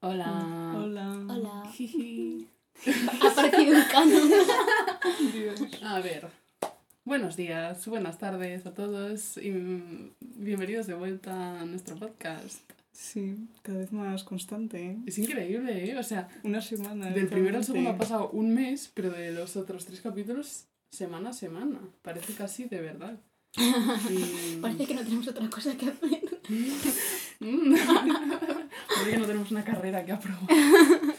Hola. Hola. Hola. Ha aparecido un canon. A ver. Buenos días, buenas tardes a todos y mm, bienvenidos de vuelta a nuestro podcast. Sí, cada vez más constante, ¿eh? Es increíble, ¿eh? O sea, Una semana. del primero al segundo ha pasado un mes, pero de los otros tres capítulos, semana a semana. Parece casi de verdad. Y- Parece que no tenemos otra cosa que hacer. Mm. Parece que no tenemos una carrera que aprobar.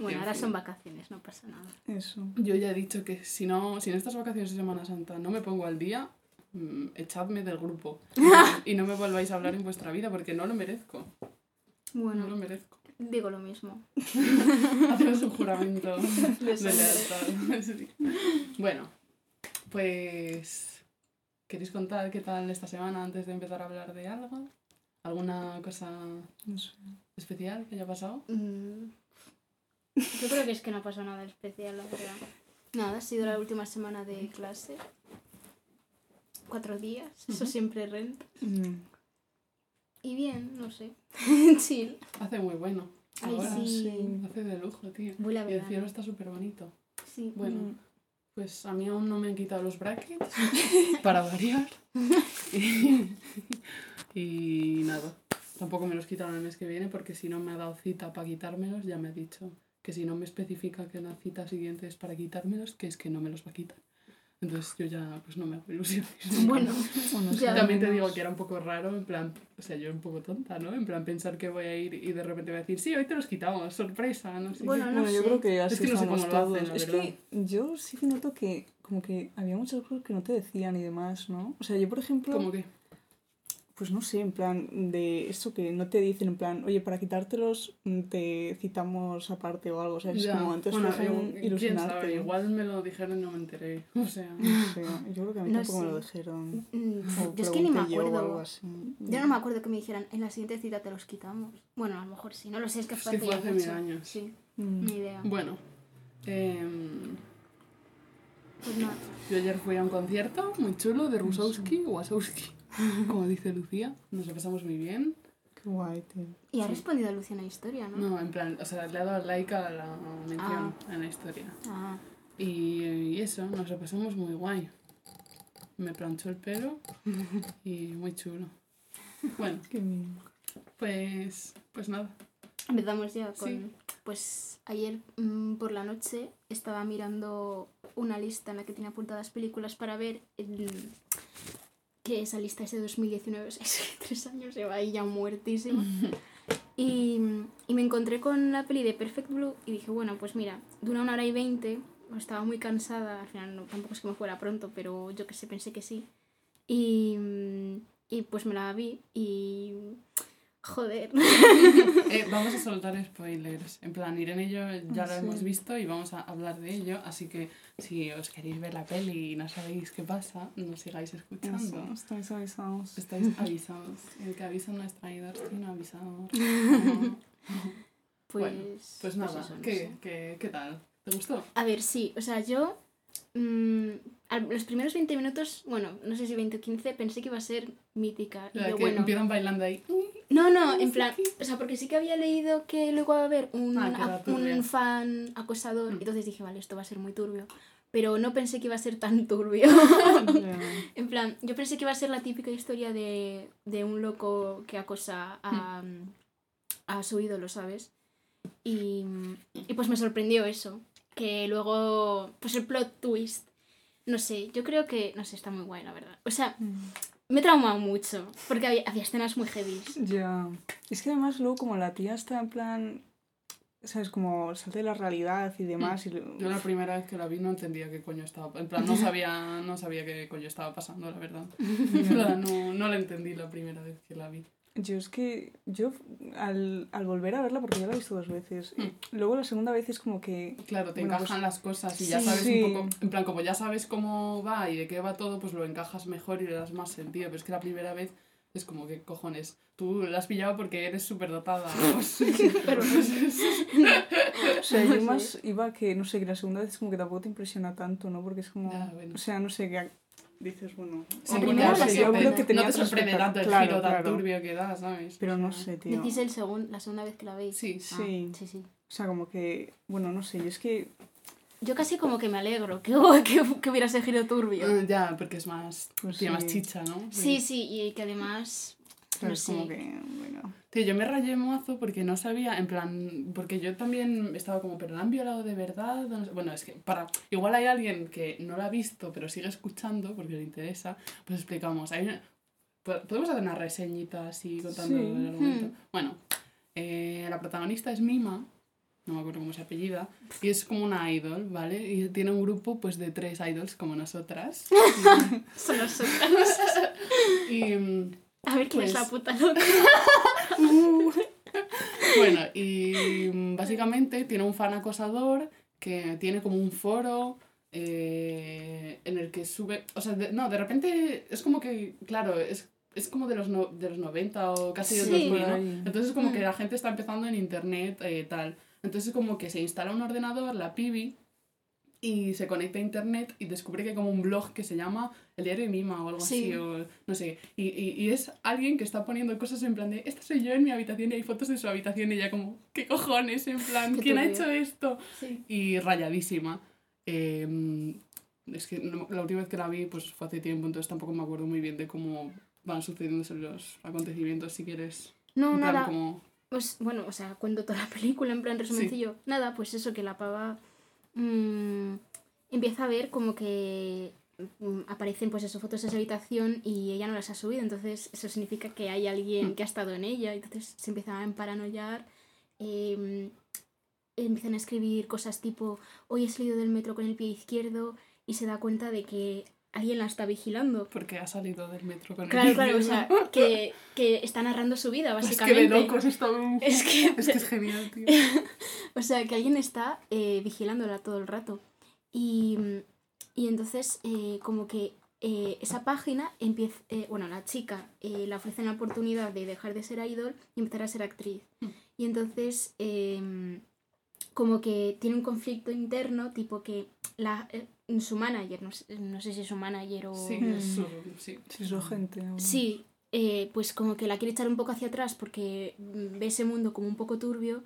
Bueno, En ahora fin. son vacaciones, no pasa nada. Eso. Yo ya he dicho que si no, si en estas vacaciones de Semana Santa no me pongo al día, mm, echadme del grupo. y no me volváis a hablar en vuestra vida porque no lo merezco. No lo Bueno, merezco. digo lo mismo. Hacemos un juramento de Les lealtad. Sí. Bueno, pues. ¿Queréis contar qué tal esta semana antes de empezar a hablar de algo? ¿Alguna cosa No sé. Especial que haya pasado? Mm, Yo creo que es que no pasó nada especial, la verdad. Nada, ha sido la última semana de clase. Cuatro días, eso siempre renta. Mm, Y bien, no sé. Chill. Hace muy bueno. Ay, Ahora. sí. Hace de lujo, tío. Voy la Y el cielo está súper bonito. Sí. Bueno, mm, pues a mí aún no me han quitado los brackets, para variar. Y, y nada, tampoco me los quitaron el mes que viene porque si no me ha dado cita para quitármelos, ya me ha dicho que si no me especifica que la cita siguiente es para quitármelos, que es que no me los va a quitar. Entonces yo ya pues no me hago ilusiones. Bueno, Bueno, Ya. También te digo que era un poco raro, en plan, o sea, yo un poco tonta, ¿no? En plan, pensar que voy a ir y de repente voy a decir, sí, hoy te los quitamos, sorpresa, no sé. Bueno, no Bueno, yo sé. creo que así Es que no sé cómo lo hacen, todos. es verdad. que yo sí que noto que como que había muchas cosas que no te decían y demás, ¿no? O sea, yo por ejemplo, Como que, pues no sé, en plan de eso que no te dicen en plan, oye, para quitártelos mm, te citamos aparte o algo, o sea, es ya, como antes bueno, quién ilusionarte. sabe, igual me lo dijeron y no me enteré, o sea... No sé, yo creo que a mí No tampoco me lo sé. dijeron. mm, O yo es que ni me pregunté yo algo acuerdo. así. Yo no me acuerdo que me dijeran, en la siguiente cita te los quitamos. Bueno, a lo mejor sí, no lo sé, es que Es fue hace fue hace mil años. Sí, Mm. ni idea. Bueno, em, Pues nada. yo ayer fui a un concierto muy chulo de Rusowski, Wasowski, como dice Lucía, nos lo pasamos muy bien. Qué guay, tío. Y ha Sí. respondido a Luciana Historia, ¿no? No, en plan, o sea, le ha dado like a la mención en la historia. Ah, Y, y eso, nos lo pasamos muy guay. Me planchó el pelo y muy chulo. Bueno, Qué bien. pues, pues nada. empezamos ya con... Sí. Pues ayer mm, por la noche estaba mirando una lista en la que tenía apuntadas películas para ver... el- que esa lista es de 2019, o sea, es que tres años lleva ahí ya muertísima. Y, y me encontré con la peli de Perfect Blue y dije, bueno, pues mira, dura una hora y veinte, estaba muy cansada, al final no, tampoco es que me fuera pronto, pero yo que sé, pensé que sí. Y, y pues me la vi y... Joder. Eh, vamos a soltar spoilers. En plan, Irene y yo ya lo Sí. hemos visto y vamos a hablar de ello. Así que si os queréis ver la peli y no sabéis qué pasa, no sigáis escuchando. Eso, estáis avisados. Estáis avisados. El que avisa no es traidor, sino avisado. Pues, Bueno, Pues nada, eso, no ¿qué, qué, qué tal? ¿Te gustó? A ver, sí, o sea, yo mm, los primeros 20 minutos, bueno, no sé si 20 o 15, pensé que iba a ser mítica. Y yo, que bueno, empiezan bailando ahí. no, no, en plan, o sea, porque sí que había leído que luego iba a haber un, Ah, a- un fan acosador, Mm. entonces dije, vale, esto va a ser muy turbio. Pero no pensé que iba a ser tan turbio. En plan, yo pensé que iba a ser la típica historia de, de un loco que acosa a, a su ídolo, ¿sabes? Y, y pues me sorprendió eso. Que luego, pues el plot twist. No sé, yo creo que, no sé, está muy guay, la verdad. O sea, me he traumado mucho, porque había, había escenas muy heavy. Ya. Es que además luego como la tía está en plan, ¿sabes? Como salte de la realidad y demás. Y... Yo la primera vez que la vi no entendía qué coño estaba. En plan, no sabía, no sabía qué coño estaba pasando, la verdad. No, no la entendí la primera vez que la vi. Yo es que yo al, al volver a verla, porque ya la he visto dos veces, Mm. luego la segunda vez es como que... Claro, te Bueno, encajan pues- las cosas y ya sabes Sí. un poco. En plan, como ya sabes cómo va y de qué va todo, pues lo encajas mejor y le das más sentido. Pero es que la primera vez es como que cojones. Tú la has pillado porque eres súper dotada. Pero pues O sea, yo más iba que, no sé, que la segunda vez es como que tampoco te impresiona tanto, ¿no? Porque es como... Bueno. O sea, no sé, que dices, bueno... La hombre, primera no o la yo segunda. creo que no tenía te otras sorprende tanto el claro, giro tan claro. turbio que da, ¿sabes? Pero no O sea, sé, tío. Decís el segun, la segunda vez que la veis. Sí. Ah, Sí. sí, sí. O sea, como que, bueno, no sé, yo es que Yo casi como que me alegro que, que, que hubiera ese giro turbio. Ah, Ya, porque es más. Pues tiene más sí. chicha, ¿no? Sí, sí, y que además. No es como sé. que, bueno... Tío, yo me rayé mazo porque no sabía, en plan, porque yo también estaba como, pero la han violado de verdad. No sé. Bueno, es que para, igual hay alguien que no la ha visto, pero sigue escuchando porque le interesa, pues explicamos. Hay una- podemos hacer una reseñita así contando Sí. el argumento. Hmm. Bueno, eh, la protagonista es Mima, no me acuerdo cómo se apellida, y es como una idol, ¿vale? Y tiene un grupo pues de tres idols como nosotras. Son nosotras. y, mm, A ver quién es Pues- la puta loca. Bueno, y mm, básicamente tiene un fan acosador que tiene como un foro eh, en el que sube. O sea, de- no, de repente es como que, claro, es, es como de los, no- de los 90 o casi de los Sí. 2000, ¿no? Por ahí. Entonces es como que Mm. la gente está empezando en internet, eh, tal. Entonces es como que se instala un ordenador, la pibi, y se conecta a internet y descubre que hay como un blog que se llama El Diario de Mima o algo Sí. así, o no sé. Y, y, y es alguien que está poniendo cosas en plan de, esta soy yo en mi habitación y hay fotos de su habitación y ella como, ¿qué cojones? En plan, ¿quién ha hecho esto? Sí. Y rayadísima. Eh, es que no- la última vez que la vi pues fue hace tiempo, entonces tampoco me acuerdo muy bien de cómo van sucediéndose los acontecimientos, si quieres. No, en plan, nada. como... Pues bueno, o sea, cuento toda la película en plan resumencillo. Nada, pues eso, que la pava mm, empieza a ver como que mm, aparecen pues eso, fotos de esa habitación y ella no las ha subido, entonces eso significa que hay alguien que ha estado en ella, entonces se empieza a emparanoiar, em, empiezan a escribir cosas tipo, hoy he salido del metro con el pie izquierdo y se da cuenta de que alguien la está vigilando. Porque ha salido del metro con Claro, el claro, o sea, que, que está narrando su vida, Es que básicamente. de locos está un- Es que- es que es genial, tío. O sea, que alguien está eh, vigilándola todo el rato. Y, y entonces, eh, como que eh, esa página empieza. bueno, la chica le ofrecen la oportunidad de dejar de ser idol y empezar a ser actriz. Mm. Y entonces, em, como que tiene un conflicto interno, tipo que la, su manager, no sé, no sé si es su manager o. Sí, es su- sí. O- Sí, eh, pues como que la quiere echar un poco hacia atrás porque ve ese mundo como un poco turbio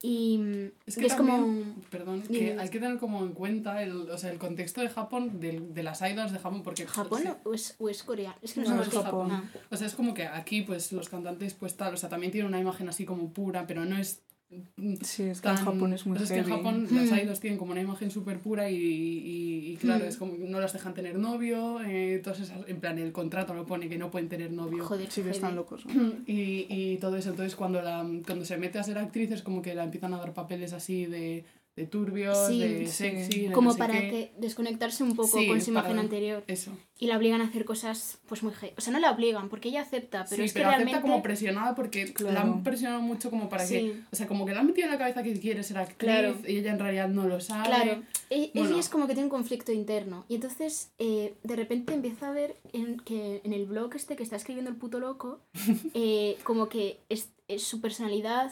y mm, Es y que es como... perdón, que hay que tener como en cuenta el, o sea, el contexto de Japón, de, de las idols de Japón, porque... ¿Japón sí, o es, o es coreano? Es que no, es. Japón. Ah. O sea, es como que aquí, pues, los cantantes, pues tal, o sea, también tienen una imagen así como pura, pero no es... mm, Sí, es que en Japón es muy sea, es que en. Japón las idols tienen como una imagen súper pura y, y, y claro, Hmm. es como no las dejan tener novio, eh, todas esas, en plan, el contrato lo pone que no pueden tener novio. Joder, Sí que están locos. ¿no? Y, y todo eso, entonces cuando, la, cuando se mete a ser actriz es como que la empiezan a dar papeles así de, de turbios, Sí, de sí. sexy, de Como no sé para qué. que desconectarse un poco Sí, con su imagen anterior Eso. y la obligan a hacer cosas pues muy O sea, no la obligan porque ella acepta, pero sí, es que pero realmente... acepta como presionada porque la han presionado mucho como para que... Sí. O sea, como que le han metido en la cabeza que quiere ser actriz Claro. y ella en realidad no lo sabe. Claro, e- Bueno. ella es como que tiene un conflicto interno y entonces eh, de repente empieza a ver en, que en el blog este que está escribiendo el puto loco, eh, como que es, es su personalidad,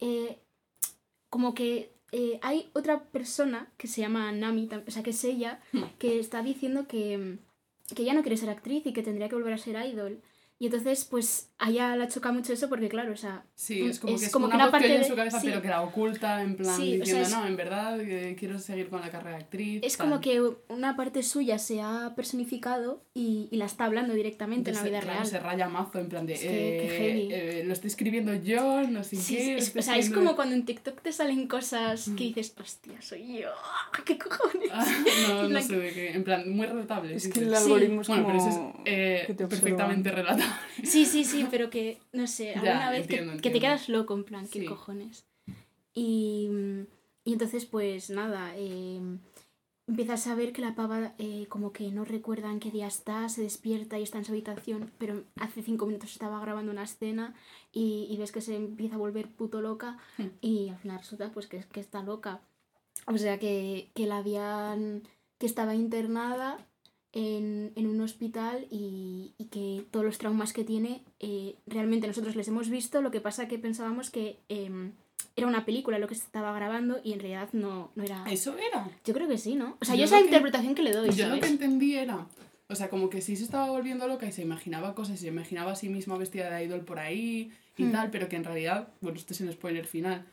eh, como que eh, hay otra persona que se llama Nami, o sea que es ella, que está diciendo que, que ella no quiere ser actriz y que tendría que volver a ser idol. Y entonces, pues, a ella la choca mucho eso porque, claro, o sea, Sí, es como Es que es como una que una voz que parte oye en de- su cabeza sí. pero que la oculta en plan Sí, o sea, diciendo, es- no, en verdad eh, quiero seguir con la carrera de actriz. Es tal". como que una parte suya se ha personificado y, y la está hablando directamente en la vida claro, real. se raya mazo en plan de Es que- qué eh, heavy. eh, lo estoy escribiendo yo, no sé Sí, qué. o sea, es como cuando en TikTok te salen cosas que dices, hostia, soy yo, ¿qué cojones? Ah, no, no sé de qué. En plan, muy relatable. Es que el Sí. algoritmo es Bueno, como... pero eso es eh, que perfectamente relatable. Sí, sí, sí, pero que, no sé, Ya, alguna vez que- entiendo, que, te quedas loco, en plan, ¿qué cojones? Y, y entonces, pues nada, eh, empiezas a ver que la pava eh, como que no recuerda en qué día está, se despierta y está en su habitación, pero hace cinco minutos estaba grabando una escena y, y ves que se empieza a volver puto loca Hmm. y al final resulta pues que, que está loca. O sea, que, que la habían... que estaba internada en, en un hospital y, y que todos los traumas que tiene eh, realmente nosotros les hemos visto, lo que pasa que pensábamos que em, era una película lo que se estaba grabando y en realidad no, no era... Eso era. Yo creo que sí, ¿no? O sea, yo, Yo esa lo que- interpretación que le doy, Yo lo ¿sabes? que entendí era O sea, como que sí se estaba volviendo loca y se imaginaba cosas, se imaginaba a sí misma vestida de idol por ahí y Hmm. tal, pero que en realidad, bueno, este es el spoiler final,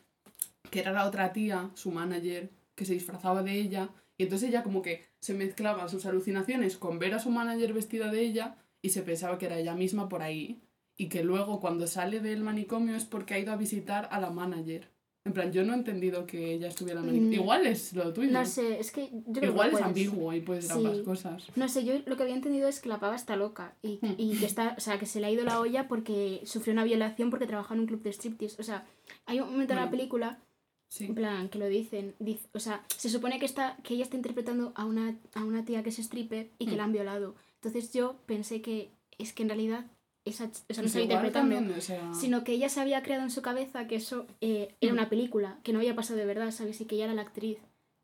que era la otra tía, su manager, que se disfrazaba de ella, y entonces ella como que se mezclaba sus alucinaciones con ver a su manager vestida de ella y se pensaba que era ella misma por ahí, y que luego cuando sale del manicomio es porque ha ido a visitar a la manager. En plan, yo no he entendido que ella estuviera en el manicomio. Mm. Igual es lo tuyo. No sé, es que yo creo Igual que es puedes. ambiguo y puede ser ambas Sí. cosas. No sé, yo lo que había entendido es que la pava está loca y, Hmm. y que está, o sea, que se le ha ido la olla porque sufrió una violación porque trabajaba en un club de striptease. O sea, hay un momento en la Bueno. película, Sí. en plan, que lo dicen, dice, o sea, se supone que está, que ella está interpretando a una, a una tía que es stripper y que Hmm. la han violado. Entonces yo pensé que es que en realidad esa, o sea, no Pues estaba interpretando, también, o sea, sino que ella se había creado en su cabeza que eso eh, era Hmm. una película, que no había pasado de verdad, ¿sabes? Y que ella era la actriz.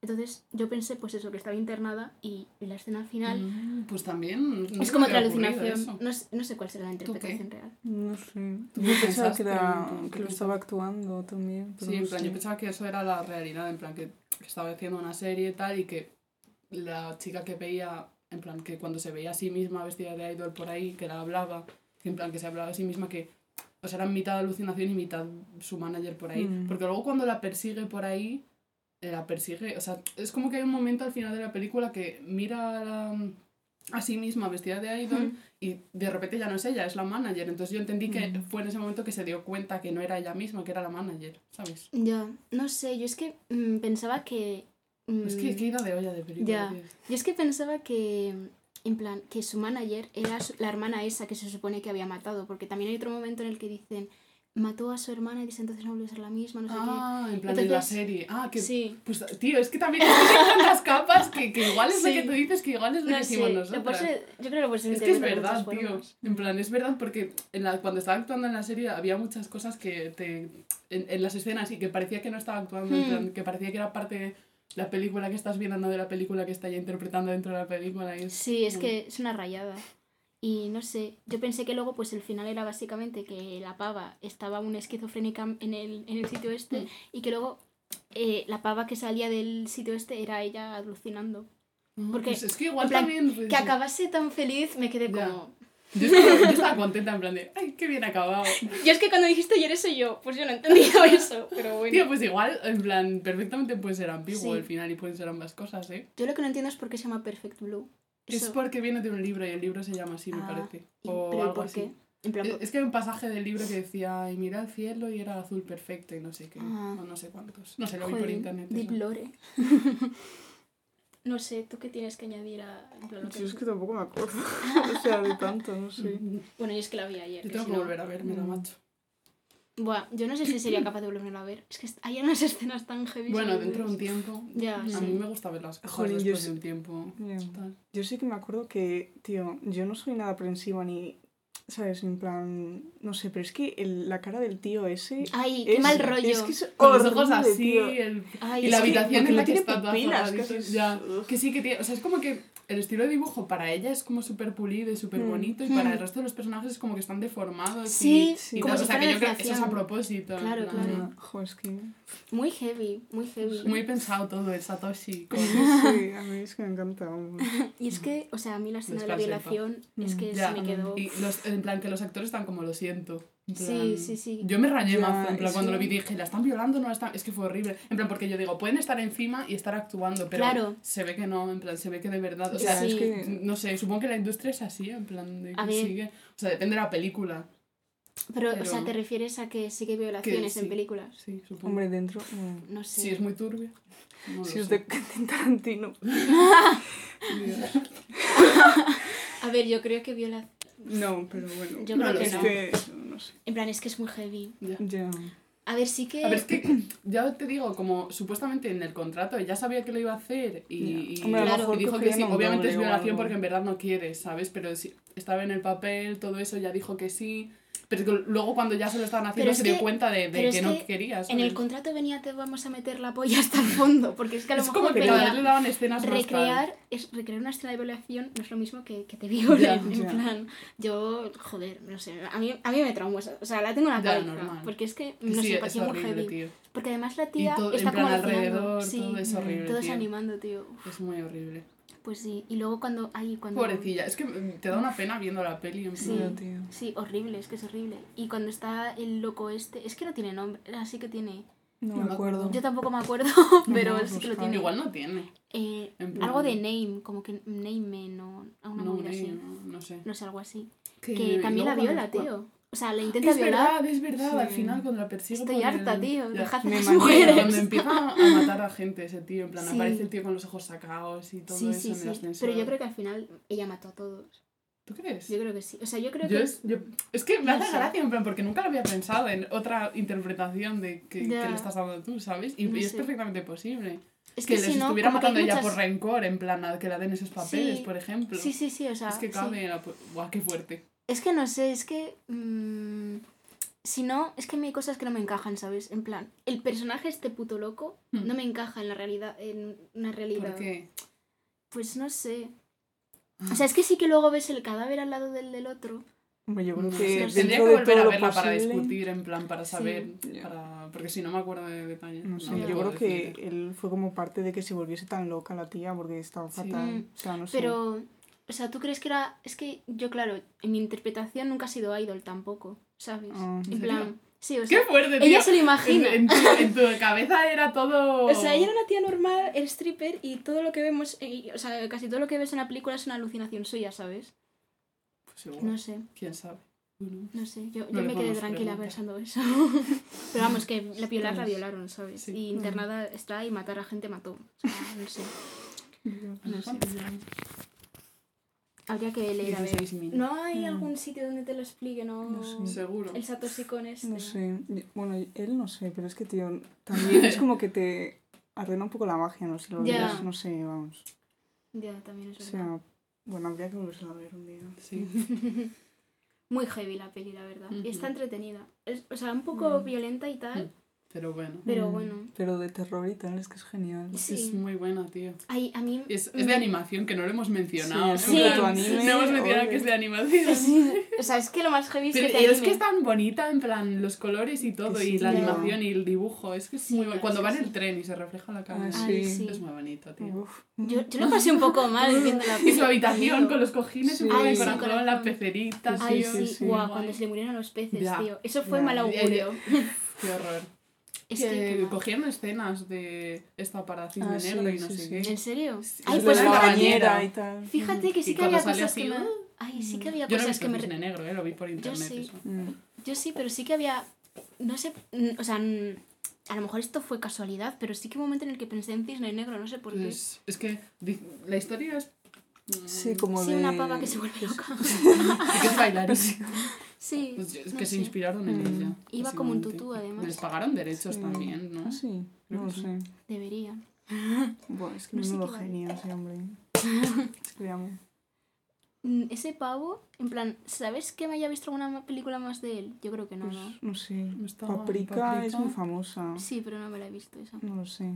Entonces yo pensé, pues eso, que estaba internada y la escena final mm, pues también. no es como otra alucinación. No, sé- no sé cuál será la interpretación real. No sé. ¿Tú Yo pensaba que, era, ¿Tú qué que lo estaba actuando también. Pero Sí, no en plan, sé. yo pensaba que eso era la realidad, en plan, que, que estaba haciendo una serie y tal, y que la chica que veía, en plan, que cuando se veía a sí misma vestida de idol por ahí, que la hablaba, que en plan, que se hablaba a sí misma, que, o sea, era mitad alucinación y mitad su manager por ahí. Mm. Porque luego cuando la persigue por ahí, la persigue, o sea, es como que hay un momento al final de la película que mira a, la- a sí misma vestida de idol Mm. y de repente ya no es ella, es la manager. Entonces yo entendí que Mm. fue en ese momento que se dio cuenta que no era ella misma, que era la manager, ¿sabes? Ya, no sé, yo es que mm, pensaba que... mm, Es que, que ida de olla de película. Ya. Yo es que pensaba que, en plan, que su manager era la hermana esa que se supone que había matado, porque también hay otro momento en el que dicen, mató a su hermana y dice entonces no vuelve a ser la misma, no sé Ah, en plan de la Entonces- serie. Ah, qué. que. Sí. Pues, tío, es que también hay tantas capas que, que igual es Sí. lo que tú dices, que igual es lo No que nosotras. puede ser- yo creo que ser Es que es verdad, tío. formas. En plan, es verdad porque en la, cuando estaba actuando en la serie había muchas cosas que te. En, en las escenas y que parecía que no estaba actuando, en Hmm. plan, que parecía que era parte de la película que estás viendo, no de la película que está ya interpretando dentro de la película. Es Sí, es que es una rayada. Y no sé, yo pensé que luego pues el final era básicamente que la pava estaba una esquizofrénica en el, en el sitio este Mm. y que luego eh, la pava que salía del sitio este era ella alucinando. Ah, porque, pues es que igual en plan, también. Que acabase tan feliz me quedé Ya. como... Yo estaba, yo estaba contenta en plan de, ay, qué bien acabado. Yo es que cuando dijiste ayer eso yo, pues yo no he entendido eso, pero bueno. Tío, pues igual, en plan, perfectamente puede ser ambiguo Sí. el final y pueden ser ambas cosas, ¿eh? Yo lo que no entiendo es por qué se llama Perfect Blue. Es Eso- porque viene de un libro y el libro se llama así, me Ah, parece. y- O pero ¿y algo por así. qué? En plan, Es, es que hay un pasaje del libro que decía, y mira el cielo y era azul perfecto y no sé qué, Ah. o no sé cuántos. No sé, lo vi por internet. Deep eso. Lore. no sé, ¿tú qué tienes que añadir a en plan, lo que Yo es que tampoco me acuerdo. o sea, de tanto, no sé. Bueno, yo es que la vi ayer. Yo que tengo si que no- volver a verme, Mm. macho. Buah, yo no sé si sería capaz de volverme a ver. Es que hay unas escenas tan heavy. Bueno, dentro de un tiempo. Ya, A sí. mí me gusta ver las cosas Jolín, yo después sí- de un tiempo. Yo sí que me acuerdo que, tío, yo no soy nada aprensiva ni, ¿sabes? En plan, no sé, pero es que el- la cara del tío ese... Ay, qué es- mal rollo. Es que es Con los ojos así, el Ay, Y la que- habitación porque en la que tiene está pupilas, que es- ya. Que sí, que tiene... O sea, es como que el estilo de dibujo para ella es como súper pulido y súper Mm. bonito y Mm. para el resto de los personajes es como que están deformados Sí, y, sí. y como tal. si O sea, que yo creo que eso es a propósito. Claro, claro. Jo, es que... Muy heavy, muy heavy. Muy pensado todo, el Satoshi. con- Sí, a mí es que me encanta. Y es que, o sea, a mí la escena de la violación es Mm. que Ya, se me quedó... Y los, en plan que los actores están como lo siento. Sí, sí, sí. Yo me rayé mazo, en plan, cuando lo que- vi dije, ¿la están violando o no la están? Es que fue horrible. En plan, porque yo digo, pueden estar encima y estar actuando, pero Claro. se ve que no, en plan, se ve que de verdad. O sea, es que... no sé, supongo que la industria es así, en plan, de A que ver. sigue. O sea, depende de la película. Pero, o sea, te refieres a que sí que hay violaciones sí. en películas. Sí, supongo. Hombre, dentro... no. No sé. Si es muy turbio. No Si es sé. de Quentin Tarantino. A ver, yo creo que viola... No, pero bueno. Yo No creo lo que no. Que... No sé. En plan, es que es muy heavy. Ya. Ya. A ver, sí que... A ver, es que ya te digo, como supuestamente en el contrato ella sabía que lo iba a hacer y, y- Hombre, lo y dijo cogía que sí. nombre Obviamente es violación porque en verdad no quiere, ¿sabes? Pero si estaba en el papel, todo eso, ya dijo que sí. Pero luego cuando ya se lo estaban haciendo Pero se dio que- cuenta de, que es no que quería. En el contrato venía te vamos a meter la polla hasta el fondo, porque es que a lo es mejor como que venía le daban escenas recrear, es, recrear una escena de violación no es lo mismo que, que te violen, en plan, yo, joder, no sé, a mí, a mí me traumó, o sea, la tengo en la Ya, cabeza, normal. porque es que, no sí, sé, pareció muy heavy, tío. porque además la tía todo, está en plan como alrededor, sí, todo es horrible. animando, tío, Uf, Es muy horrible. Pues sí, y luego cuando... Ay, cuando... Pobrecilla, es que mm, te da una pena viendo la peli. En Sí. plan, tío. Sí, horrible, es que es horrible. Y cuando está el loco este, es que no tiene nombre, así que tiene... No No me acuerdo. acuerdo. Yo tampoco me acuerdo, pero no, sí que lo tiene. Igual no tiene. Eh, algo de name, como que name man o una No, movida así. no, no sé. No sé, algo así. Que, Que también la viola, tío. O sea, le intenta Es violar. verdad, es verdad. Al final, cuando la persigue. Estoy harta, el- tío. Dejad las imagino. Cuando mujeres. empieza a matar a gente ese tío, en plan, Sí. aparece el tío con los ojos sacados y todo Sí, eso sí, en sí. el ascensor. Pero yo creo que al final ella mató a todos. ¿Tú crees? Yo creo que sí. O sea, yo creo Yo que. es, yo- es que me hace gracia, en plan, porque nunca lo había pensado en otra interpretación de que, le estás dando tú, ¿sabes? Y, No y es perfectamente posible. Es que, que, les no. estuviera matando ella muchas- por rencor, en plan, a que le den esos papeles, Sí. por ejemplo. Sí, sí, sí, o sea. es que sí. cabe. la Buah, qué fuerte. Es que no sé, es que. mm, si no, es que me hay cosas que no me encajan, ¿sabes? En plan, el personaje este puto loco Hmm. no me encaja en la realidad, en una realidad. ¿Por qué? Pues no sé. O sea, es que sí que luego ves el cadáver al lado del del otro. Hombre, yo creo No que sé, dentro Tendría que volver a verla para discutir, en plan, para Sí. saber. Para... Porque si no me acuerdo de detalle. No sé, te yo creo que él fue como parte de que se volviese tan loca la tía porque estaba Sí. fatal. Mm, O sea, no sé. Pero, o sea, ¿tú crees que era...? Es que yo, claro, en mi interpretación nunca ha sido idol tampoco, ¿sabes? Ah. en ¿En plan... Sí, o ¡Qué sea, fuerte, tío! ella se lo imagina. En, en tu, en tu cabeza era todo. O sea, ella era una tía normal, el stripper, y todo lo que vemos, eh, o sea, casi todo lo que ves en la película es una alucinación suya, ¿sabes? Pues seguro. No sé, ¿Quién sabe? Bueno, no sé. Yo, No yo me quedé tranquila preguntar. pensando eso. Pero vamos, que la violar la violaron, ¿sabes? Sí. Y internada está y matar a gente mató. O sea, no sé. No sé. Habría que leer a ver. 16 mil. ¿No hay Mm. algún sitio donde te lo explique, no? No sé. Seguro. El Satoshi Kon este. No sé. Bueno, él no sé, pero es que, tío, también es como que te arruina un poco la magia, ¿no? Si lo Ya. ves, no sé, vamos. Ya, también es O verdad. sea, bueno, habría que volverse a ver un día. Sí. Muy heavy la peli, la verdad. Y está entretenida. Es- o sea, un poco Mm. violenta y tal. Pero bueno. Pero Mm, bueno. Pero de terror y tal, es que es genial. Sí. Es muy buena, tío. Ay, a mí... Es, es de animación, que no lo hemos mencionado. Sí, es puto plan, anime, No hemos mencionado ole. que es de animación. Sí, o sea, es que lo más heavy es Pero que te es anime. que es tan bonita, en plan, los colores y todo, y sí, la animación y el dibujo. Es que es Sí, muy bueno. Cuando sí, va en sí. el tren y se refleja la cara. Ah, Ay, sí. sí. Es muy bonito, tío. Uf. Yo, yo lo pasé un poco mal viendo la Y su habitación con los cojines, Sí. un poco Ay, de sí, corazón, las peceritas, Ay, tío. sí, sí, sí. guau, cuando se le murieron los peces, tío. Eso fue mal augurio. Qué horror. Es que, que, cogieron escenas de esta para Cisne Ah, sí, Negro y no sí, sé sí. qué. ¿En serio? Sí, Ay, es pues la bañera bañera. y tal. fíjate que sí que había cosas así, que me... Ay, sí que había Yo no he cosas visto que me... Cisne Negro, eh, lo vi por internet. sí. eso. Mm. Yo sí, pero sí que había... No sé, mm, o sea, mm, a lo mejor esto fue casualidad, pero sí que un momento en el que pensé en Cisne Negro, no sé por qué. Pues, es que la historia es. mm, Sí, como Sí, de... una pava que se vuelve loca. y que es bailarina. Sí, Pues es no que se sé. inspiraron en Mm. ella. Iba como un tutú, además. Les pagaron derechos Sí. también, ¿no? Ah, sí, Creo no que lo sé. Debería. Bueno, es que No sé menudo qué vale. genio ese hombre. Es que le amo. Mm, Ese pavo, en plan, ¿sabes que me haya visto alguna película más de él? Yo creo que no, Pues, ¿no? no sé. Está- Paprika, es Paprika. muy famosa. Sí, pero no me la he visto esa. No lo sé.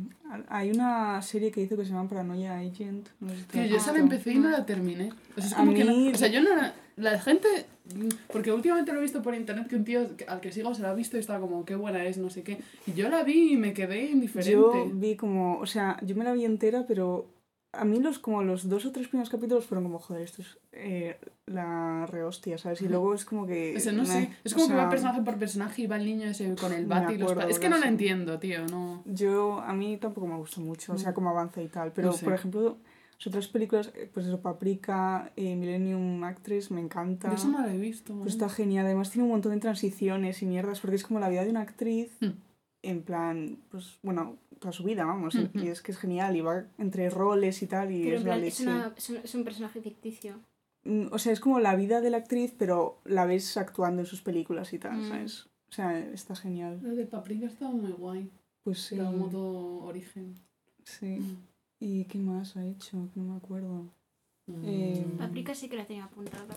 Hay una serie que hizo que se llama Paranoia Agent. No sé si Que yo esa la empecé y no la terminé. O sea, es A como que no- mí- o sea, yo no la, la gente. Porque últimamente lo he visto por internet que un tío al que sigo se la ha visto y está como, qué buena es, no sé qué. Y yo la vi y me quedé indiferente. Yo vi como, o sea, yo me la vi entera, pero a mí los como los dos o tres primeros capítulos fueron como, joder, esto es eh, la rehostia, ¿sabes? Y luego es como que... O sea, no sé, es como que va personaje por personaje y va el niño ese con el bate y los Es que no la sí. entiendo, tío, no. Yo, a mí tampoco me gusta mucho, o sea, Mm. cómo avanza y tal, pero No sé. por ejemplo, las otras películas, eh, pues eso, Paprika, eh, Millennium Actress, me encanta. Yo eso no la he visto. Pues ¿eh? está genial, además tiene un montón de transiciones y mierdas, porque es como la vida de una actriz, Mm. en plan, pues bueno, toda su vida, vamos, y- Ujú. y es que es genial, y va entre roles y tal, y Pero es en la plan, es, leche. una, es, un, es un personaje ficticio. Mm, O sea, es como la vida de la actriz, pero la ves actuando en sus películas y tal, Mm. ¿sabes? O sea, está genial. La de Paprika estaba muy guay. Pues sí. Era modo origen. Sí. ¿Y qué más ha hecho? Que no me acuerdo. Mm. Eh, Paprika sí que la tenía apuntada.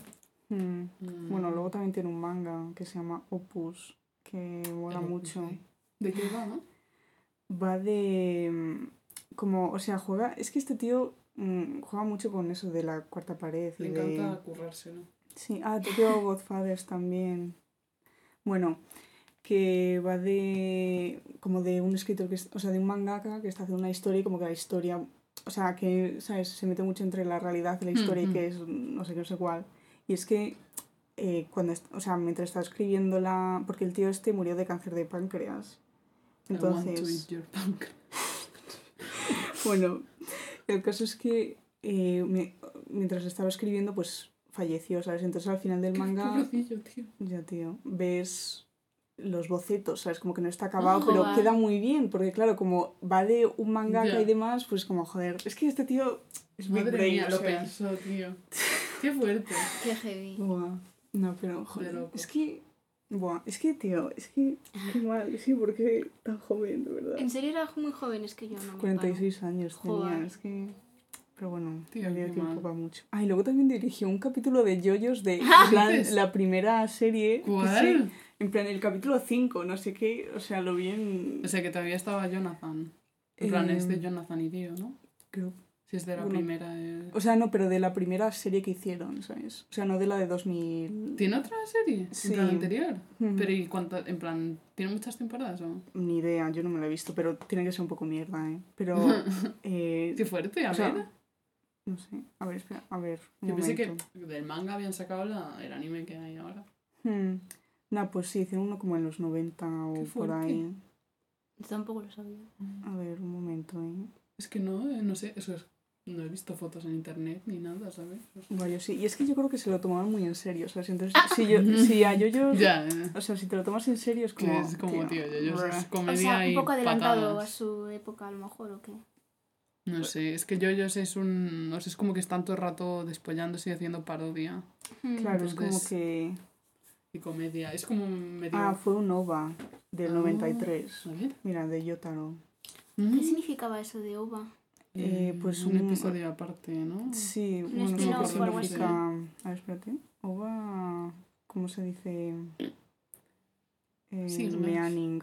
Mm. Mm. Bueno, luego también tiene un manga que se llama Opus, que mola mucho. Opus, ¿De qué va, no? Va de... mm, Como, o sea, juega... Es que este tío mm, juega mucho con eso de la cuarta pared. y Le de- encanta currárselo. Sí, ah, Tokyo Godfathers también. Bueno, que va de... como de un escritor que... es- O sea, de un mangaka que está haciendo una historia y como que la historia o sea, que, ¿sabes? Se mete mucho entre la realidad y la historia Mm, y que es no sé qué, no sé cuál. Y es que, eh, cuando, o sea, mientras estaba escribiendo la... Porque el tío este murió de cáncer de páncreas. I want to Entonces, eat your punk. bueno, el caso es que eh, mi- mientras estaba escribiendo, pues falleció, ¿sabes? Entonces al final del manga, Pobrecillo, tío. ya tío, ves los bocetos, ¿sabes? Como que no está acabado, Ah, pero queda muy bien, porque claro, como va de un manga Ya. y demás, pues como, joder, es que este tío es big Madre brain, mía, o lo sea. pensó, tío. Qué fuerte. Qué heavy. Buah. No, pero joder, es que... Buah, es que, tío, es que... Qué mal, sí, porque tan joven, de verdad. En serio era muy joven, es que yo no me 46 años Joder. tenía, es que... Pero bueno, Tío, tiempo mal. para mucho. Ah, y luego también dirigió un capítulo de Yoyos de, la primera serie. que ¿Cuál? sí, en plan, el capítulo 5, no sé qué, o sea, lo vi en... O sea, que todavía estaba Jonathan. En plan, es de Em, Jonathan y Dio, ¿no? creo- Si es de la bueno. primera. eh. O sea, no, pero de la primera serie que hicieron, ¿sabes? O sea, no de la de 2000... ¿Tiene otra serie? Sí. En plan anterior. Pero ¿y cuánto? En plan, ¿tiene muchas temporadas o? Ni idea, yo no me la he visto, pero tiene que ser un poco mierda, ¿eh? Pero... eh, Qué fuerte, a o sea, ver. no sé, a ver, espera, a ver. un Yo pensé que del manga habían sacado la, el anime que hay ahora. Hmm. Nah, pues sí, hicieron uno como en los 90 o Qué por ahí. Yo tampoco lo sabía. A ver, un momento, ¿eh? Es que no, eh, no sé, eso es. No he visto fotos en internet ni nada, ¿sabes? O sea, Bueno, yo sí. Y es que yo creo que se lo tomaban muy en serio. O sea, si, entonces, si, yo, si a yo ya, eh, O sea, si te lo tomas en serio es que como... es como, tío, yo, yo brr. es O comedia sea, un poco adelantado a patadas. su época, a lo mejor, ¿o qué? No sé, es que yo, yo sé, es un. O sea, es como que están todo el rato despollándose y haciendo parodia Hmm. Claro, es como Entonces- que... y comedia. Es como medio. Ah, fue un OVA del Ah. 93. A ver. Mira, de Yotaro. ¿Qué Mm. significaba eso de OVA? Eh, pues un, un- episodio aparte, ¿no? Sí, Un bueno, no sé qué significa... A ver, espérate. OVA... ¿Cómo se dice? Eh, Siglas. meaning.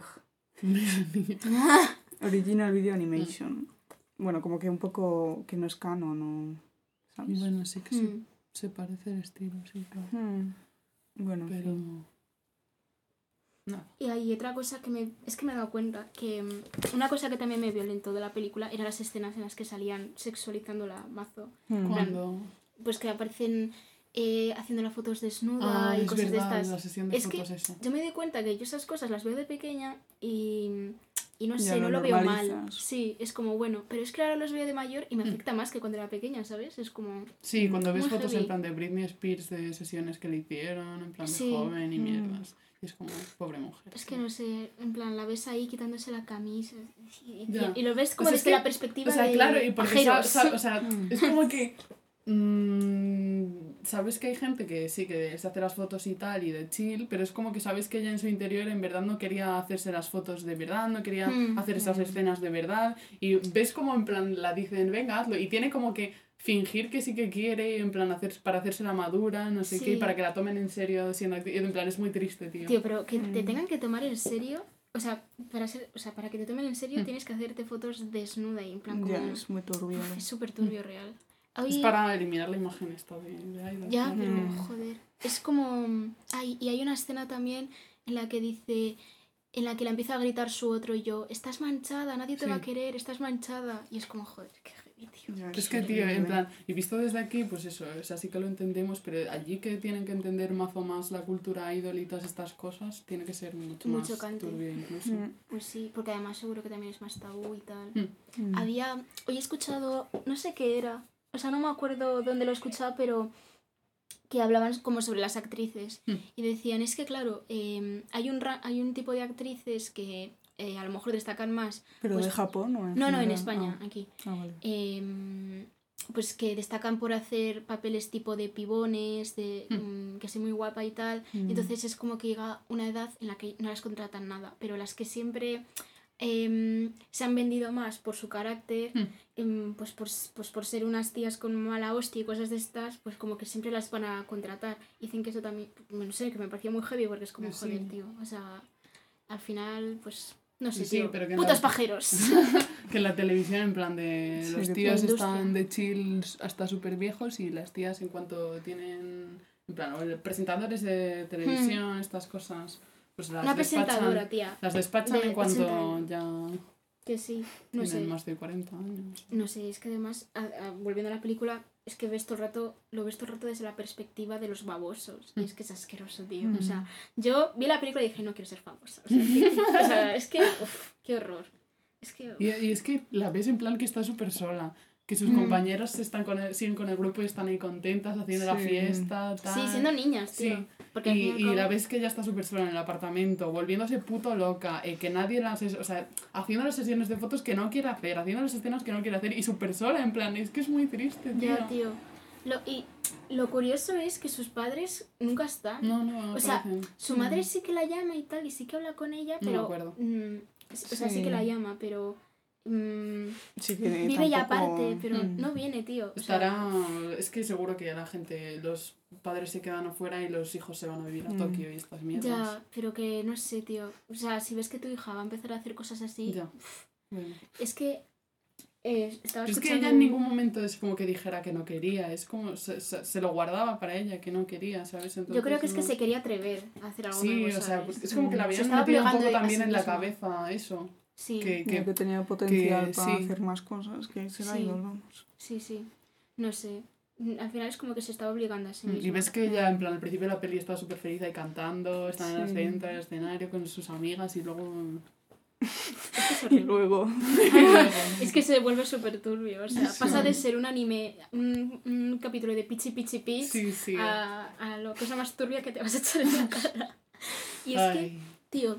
Original Video Animation. Bueno, como que un poco que no es canon, ¿no? ¿Sabes? bueno, sí que se, Hmm. se parece el estilo, sí, claro. Hmm. Bueno, en Pero. No. Y hay otra cosa que me... Es que me he dado cuenta que... mm, Una cosa que también me violentó de la película eran las escenas en las que salían sexualizando la mazo. Hmm. Cuando. Pues que aparecen eh, haciendo las fotos desnuda Ah, y es cosas verdad, de estas. la sesión de Es que esa. Yo me doy cuenta que yo esas cosas las veo de pequeña y, y no sé, no lo veo mal. Sí, es como bueno, pero es que ahora los veo de mayor y me Mm. afecta más que cuando era pequeña, ¿sabes? Es como... Sí, cuando ves fotos heavy. en plan de Britney Spears de sesiones que le hicieron, en plan de Sí. joven y Mm. mierdas. Y es como, pobre mujer. Es que no sé, en plan, la ves ahí quitándose la camisa y, y- Ya. y lo ves como O sea, es desde que- la perspectiva O sea, de claro, y porque sa- o sea, es como que. Mm, sabes que hay gente que sí, que se hace las fotos y tal y de chill, pero es como que sabes que ella en su interior en verdad no quería hacerse las fotos de verdad, no quería Mm. hacer esas Mm. escenas de verdad. Y ves como en plan la dicen, venga, hazlo. Y tiene como que fingir que sí que quiere, en plan hacer, para hacerse la madura, no sé qué, y Sí. para que la tomen en serio siendo En plan, es muy triste, tío. Tío, pero que te Mm. tengan que tomar en serio... O sea, para ser, o sea, para que te tomen en serio Mm. tienes que hacerte fotos desnuda y en plan como... Ya, es muy turbio. Es súper turbio real. Hoy- Es para eliminar la imagen esta de, de. Ya, pero Mm. joder. Es como. Ay, y hay una escena también en la que dice. En la que le empieza a gritar su otro yo: Estás manchada, nadie te va a Sí. querer, estás manchada. Y es como, joder, qué heavy, tío. Ya, Es que, tío, en plan, y visto desde aquí, pues eso, o sea, sí que lo entendemos, pero allí que tienen que entender mazo más la cultura idol y todas estas cosas, tiene que ser mucho, Muy más chocante. turbio incluso. Mm, Pues sí, porque además seguro que también es más tabú y tal. mm. Había. Hoy he escuchado. No sé qué era. O sea, no me acuerdo dónde lo he escuchado, pero. Que hablaban como sobre las actrices. Mm. Y decían: Es que, claro, eh, hay, un ra- hay un tipo de actrices que eh, a lo mejor destacan más. ¿Pero pues- de Japón o en No, no, en? España, aquí. Ah, ah, vale. Em, pues que destacan por hacer papeles tipo de pibones, de Mm. mm, que soy muy guapa y tal. Mm. Entonces es como que llega una edad en la que no las contratan nada, pero las que siempre em, se han vendido más por su carácter, Mm. em, pues, por, pues por ser unas tías con mala hostia y cosas de estas, pues como que siempre las van a contratar. Dicen que eso también, no sé, que me pareció muy heavy porque es como, Sí. joder, tío, o sea, al final, pues, no sé, Sí, tío, pero que putos no- pajeros. Que en la televisión, en plan de Sí, los tíos la están de chill hasta súper viejos y las tías en cuanto tienen, en plan, presentadores de televisión, estas cosas, pues las Una presentadora, tía. las despachan de en cuanto 80 años. ya... que sí, no Tienen sé. más de 40 años. No sé, es que además, a- a- volviendo a la película, es que ves todo el rato, lo ves todo el rato desde la perspectiva de los babosos. Y es que es asqueroso, tío. O sea, yo vi la película y dije, no quiero ser famosa. O sea, o es que, uf, qué horror. Es que... Y, y es que la ves en plan que está súper sola. Que sus Mm. compañeras están con el- siguen con el grupo y están ahí contentas haciendo la Sí. fiesta, tal. Sí, siendo niñas, Sí. tío. Porque al fin Y, y la ves que ella está súper sola en el apartamento, volviéndose puto loca, eh, que nadie las... O sea, haciendo las sesiones de fotos que no quiere hacer, haciendo las escenas que no quiere hacer y súper sola, en plan, es que es muy triste, tío. Ya, tío. Lo, y lo curioso es que sus padres nunca están. No, no, O sea, aparecen. Su madre sí que la llama y tal, y sí que habla con ella, No me pero... acuerdo. mm, o sea, sí. Sí. que la llama, pero... mm, Sí que vive ya aparte, pero Mm. no viene, tío. O sea, Estará... Es que seguro que la gente, los padres se quedan afuera y los hijos se van a vivir a Mm. Tokio y estas mierdas. ya, pero que no sé, tío. O sea, si ves que tu hija va a empezar a hacer cosas así, Ya. Bueno. es que... eh, estaba Es que ella en ningún momento es como que dijera que no quería, es como se, se, se lo guardaba para ella, que no quería, ¿sabes? Yo Entonces, creo que es que se quería atrever a hacer algo Sí, nuevo, o sea, ¿sabes? pues es como que la Se habían metido un poco también en la cabeza eso. Sí, Que, que, que tenía potencial que para sí. hacer más cosas que se la Sí. vamos. sí, sí. No sé. Al final es como que se estaba obligando a sí y misma. ves que ella, en plan, al principio de la peli estaba súper feliz ahí cantando, está en el centro del escenario con sus amigas y luego... Es que es Y luego, Es que se vuelve súper turbio, o sea, Sí. pasa de ser un anime, un, un capítulo de Pichi Pichi Sí, sí. a, a la cosa más turbia que te vas a echar en la cara. Y es que, tío,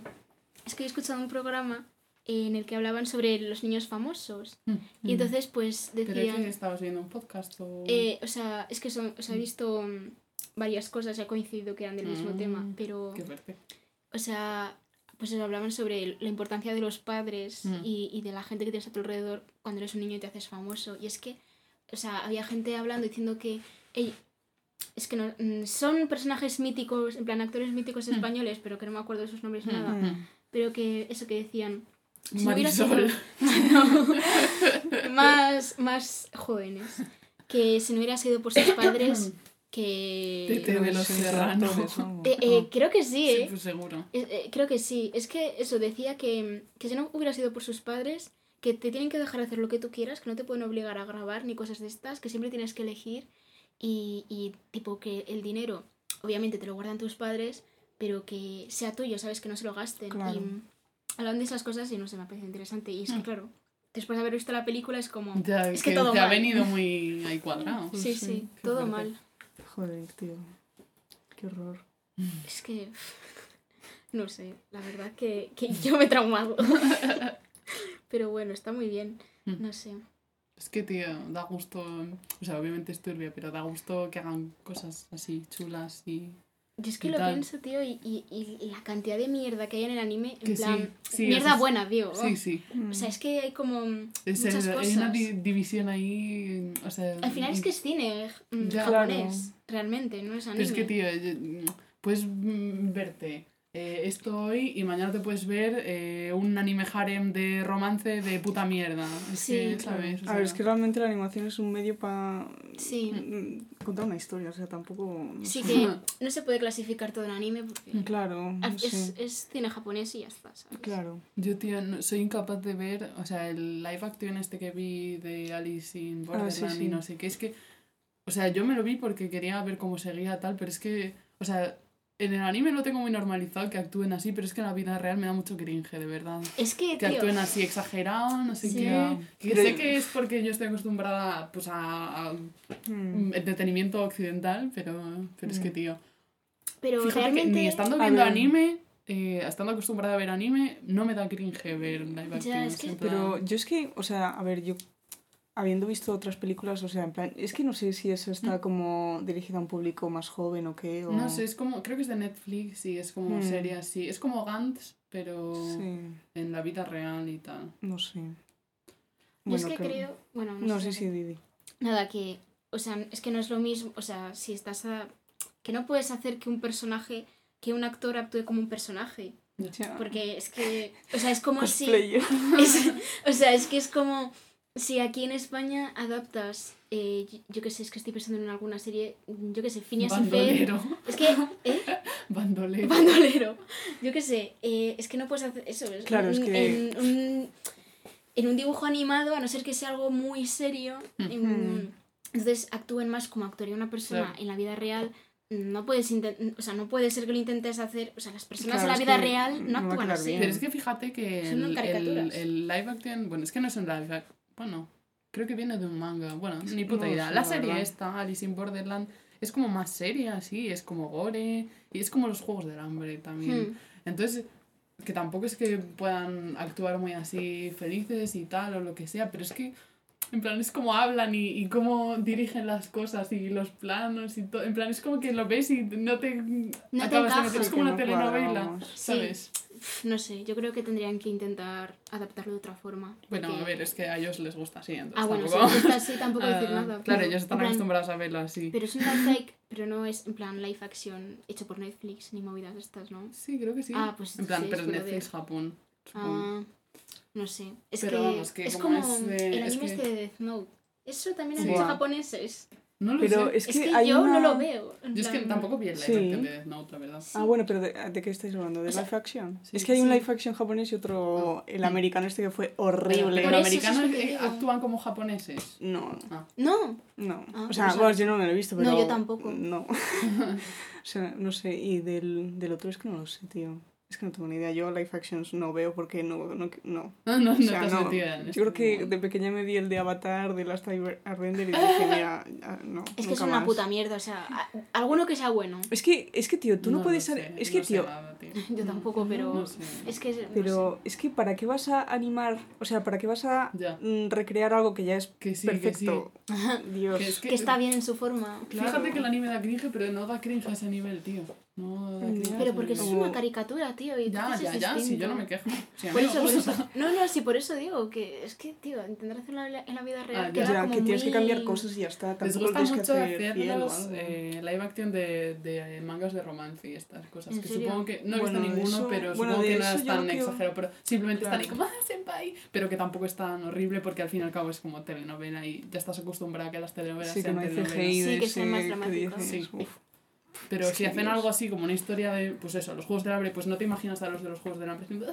es que he escuchado un programa en el que hablaban sobre los niños famosos. Mm. Y entonces, pues, ¿Pero decían... que estabas viendo un podcast o...? eh, o sea, es que son, o sea, he visto mm, varias cosas y ha coincidido que eran del mismo Mm, tema, pero... Qué fuerte. O sea, pues hablaban sobre la importancia de los padres Mm. y, y de la gente que tienes a tu alrededor cuando eres un niño y te haces famoso. Y es que, o sea, había gente hablando diciendo que ey, es que no, mm, son personajes míticos, en plan actores míticos Mm. españoles, pero que no me acuerdo de sus nombres Mm. nada. mm, Pero que eso que decían, Si no hubiera Marisol. más, más jóvenes, que si no hubiera sido por sus padres, que... Tete de los sí, Serrano. actores, vamos. Eh, eh, creo que sí, Sí, ¿eh? pues seguro. Eh, creo que sí. Es que eso decía que, que si no hubiera sido por sus padres, que te tienen que dejar hacer lo que tú quieras, que no te pueden obligar a grabar ni cosas de estas, que siempre tienes que elegir y, y tipo que el dinero, obviamente te lo guardan tus padres, pero que sea tuyo, ¿sabes? Que no se lo gasten. Claro. Y hablan de esas cosas y no sé, me parece interesante. Y es que Mm. claro, después de haber visto la película es como... Ya, es que que, todo te ha mal. venido muy ahí cuadrado. Sí, Sí, todo fuerte. mal. Joder, tío. Qué horror. Es que... No sé, la verdad que, que yo me he traumado. Pero bueno, está muy bien. Mm. No sé. Es que, tío, da gusto. O sea, obviamente es turbio, pero da gusto que hagan cosas así chulas y. Yo es que lo tal. pienso, tío, y, y, y la cantidad de mierda que hay en el anime, en Que sí, plan, sí, mierda es- buena, digo. Sí, sí. O sea, es que hay como Es muchas el- cosas. hay una di- división ahí. O sea. Al final es que es cine mm, Ya. japonés, realmente, no es Pero anime. es que, tío, eh, puedes mm, verte eh, esto hoy y mañana te puedes ver eh, un anime harem de romance de puta mierda. Es Sí, que, claro. ¿sabes? O A ver, es que realmente la animación es un medio para Sí, contar una historia, o sea, tampoco... no sí sé. que no se puede clasificar todo en anime porque Claro, no es, cine japonés y ya está, ¿sabes? Claro. Yo, tío, no- soy incapaz de ver, o sea, el live action este que vi de Alice in Ah, sí, Borderland sí. y no sé qué, es que, o sea, yo me lo vi porque quería ver cómo seguía tal, pero es que, o sea, en el anime lo tengo muy normalizado que actúen así, pero es que en la vida real me da mucho cringe, de verdad. Es que, Que tío, actúen así exagerado, no sé Sí. qué. Que sé que es porque yo estoy acostumbrada pues a, a Mm. entretenimiento occidental, pero, pero es que, Mm. tío, pero fíjate realmente... que ni estando A viendo anime, eh, estando acostumbrada a ver anime, no me da cringe ver live action. Ya, es que- Pero yo es que, o sea, a ver, yo habiendo visto otras películas, o sea, en plan, es que no sé si eso está como dirigida a un público más joven o qué. O... Mm. No sé, es como, creo que es de Netflix y es como Mm. serie así. Es como Gantz, pero Sí, en la vida real y tal. no sé. Yo es Bueno, que creo... Bueno, no, No, sé sí, Didi. Nada, que, o sea, es que no es lo mismo, o sea, si estás a... que no puedes hacer que un personaje, que un actor actúe como un personaje, Ya. porque es que, o sea, es como si... Es- o sea, es que es como si aquí en España adaptas, eh, yo- yo qué sé, es que estoy pensando en alguna serie, yo qué sé, Phineas y Ferb, Bandolero. es que, ¿eh? Bandolero. Bandolero, yo qué sé, eh, es que no puedes hacer eso, es Claro, es que- en un- en un dibujo animado, a no ser que sea algo muy serio, en- entonces actúen más como actuaría una persona Claro. en la vida real. No puedes o sea, no puede ser que lo intentes hacer, o sea, las personas Claro, en la vida que real no actúan así. bien. Pero es que fíjate que Son el, caricaturas. el, el live action, bueno, es que no es un live action, bueno, creo que viene de un manga, bueno, ni puta No idea. sé, la la serie verdad. esta, Alice in Borderland, es como más seria, así, es como gore, y es como los Juegos del Hambre también. Hmm. Entonces, que tampoco es que puedan actuar muy así felices y tal, o lo que sea, pero es que, en plan, es como hablan y, y cómo dirigen las cosas y los planos y todo. En plan, es como que lo ves y no te No te acabas de encaja. meter. Es como una telenovela. ¿sabes? No sé, yo creo que tendrían que intentar adaptarlo de otra forma. Bueno, porque- a ver, es que a ellos les gusta así, entonces Ah, bueno, si tampoco... les gusta así tampoco decir Ah, nada. Claro, pero, ellos están plan, acostumbrados a verlo así. Pero es un live fake, pero no es en plan live action hecho por Netflix ni movidas estas, ¿no? Sí, creo que sí. Ah, pues en plan, sí, pero Netflix de- Japón. supongo. Ah, no sé. Es Pero que, vamos, que es como como es de- el es anime que- este de Death Note. Eso también han Sí. hecho japoneses. No lo Pero sé. es Es que, hay yo una... no lo veo. Yo es que tampoco vi el live Sí. action de Death Note, la verdad. Ah, bueno, pero ¿de, de qué estáis hablando? ¿De O sea, live action? sí, es que hay un live action japonés y otro, el americano este que fue horrible. Los es americanos eh, actúan como japoneses. No, No, no. Ah, o sea, pues, bueno, yo no me lo he visto, no, pero... yo tampoco. No. o sea, no sé. Y del, del otro es que no lo sé, tío. Es que no tengo ni idea. Yo live actions no veo porque no... no, no. No, no, no O sea, te has no. Yo creo que de pequeña me vi el de Avatar, de Last Airbender y dije, mira, no, es que es una más. puta mierda. O sea, a- alguno que sea bueno. Es que, es que, tío, tú no, puedes... sé, ser- es que, no sé Yo tampoco, pero No sé. es que. no Pero es que ¿para qué vas a animar? O sea, ¿para qué vas a Ya. mm, recrear algo que ya es Que sí, perfecto? Dios. Que es sé. Que está bien en su forma. Fíjate que el anime da cringe, pero no da cringe a ese nivel, tío. No a Pero porque eso es una caricatura, tío. Y Ya, ya, ya, sí, distinto. yo no me quejo. Sí, mí Por eso, por eso. No, no, sí, por eso digo que es que, tío, intentar hacerlo en la, vida real. Ah, queda ya. Como que tienes que muy- cambiar cosas y ya está. Les gusta tienes que mucho hacer hacerlos algo. eh, live action de, de mangas de romance y estas cosas. ¿En Que serio? supongo que no he Bueno, visto ninguno, eso- pero bueno, supongo que no es tan creo- exagerado. Pero simplemente están ahí como, ¡ah, senpai! Pero que tampoco es tan horrible porque al fin y al cabo es como telenovela y ya estás acostumbrada a que las telenovelas Sí, que sean no hay telenovelas. Sí, que sean más que Sí. uf. Pero Es si que hacen Dios. algo así como una historia de, pues eso, los Juegos del Hambre, pues no te imaginas a los de los Juegos del Hambre haciendo,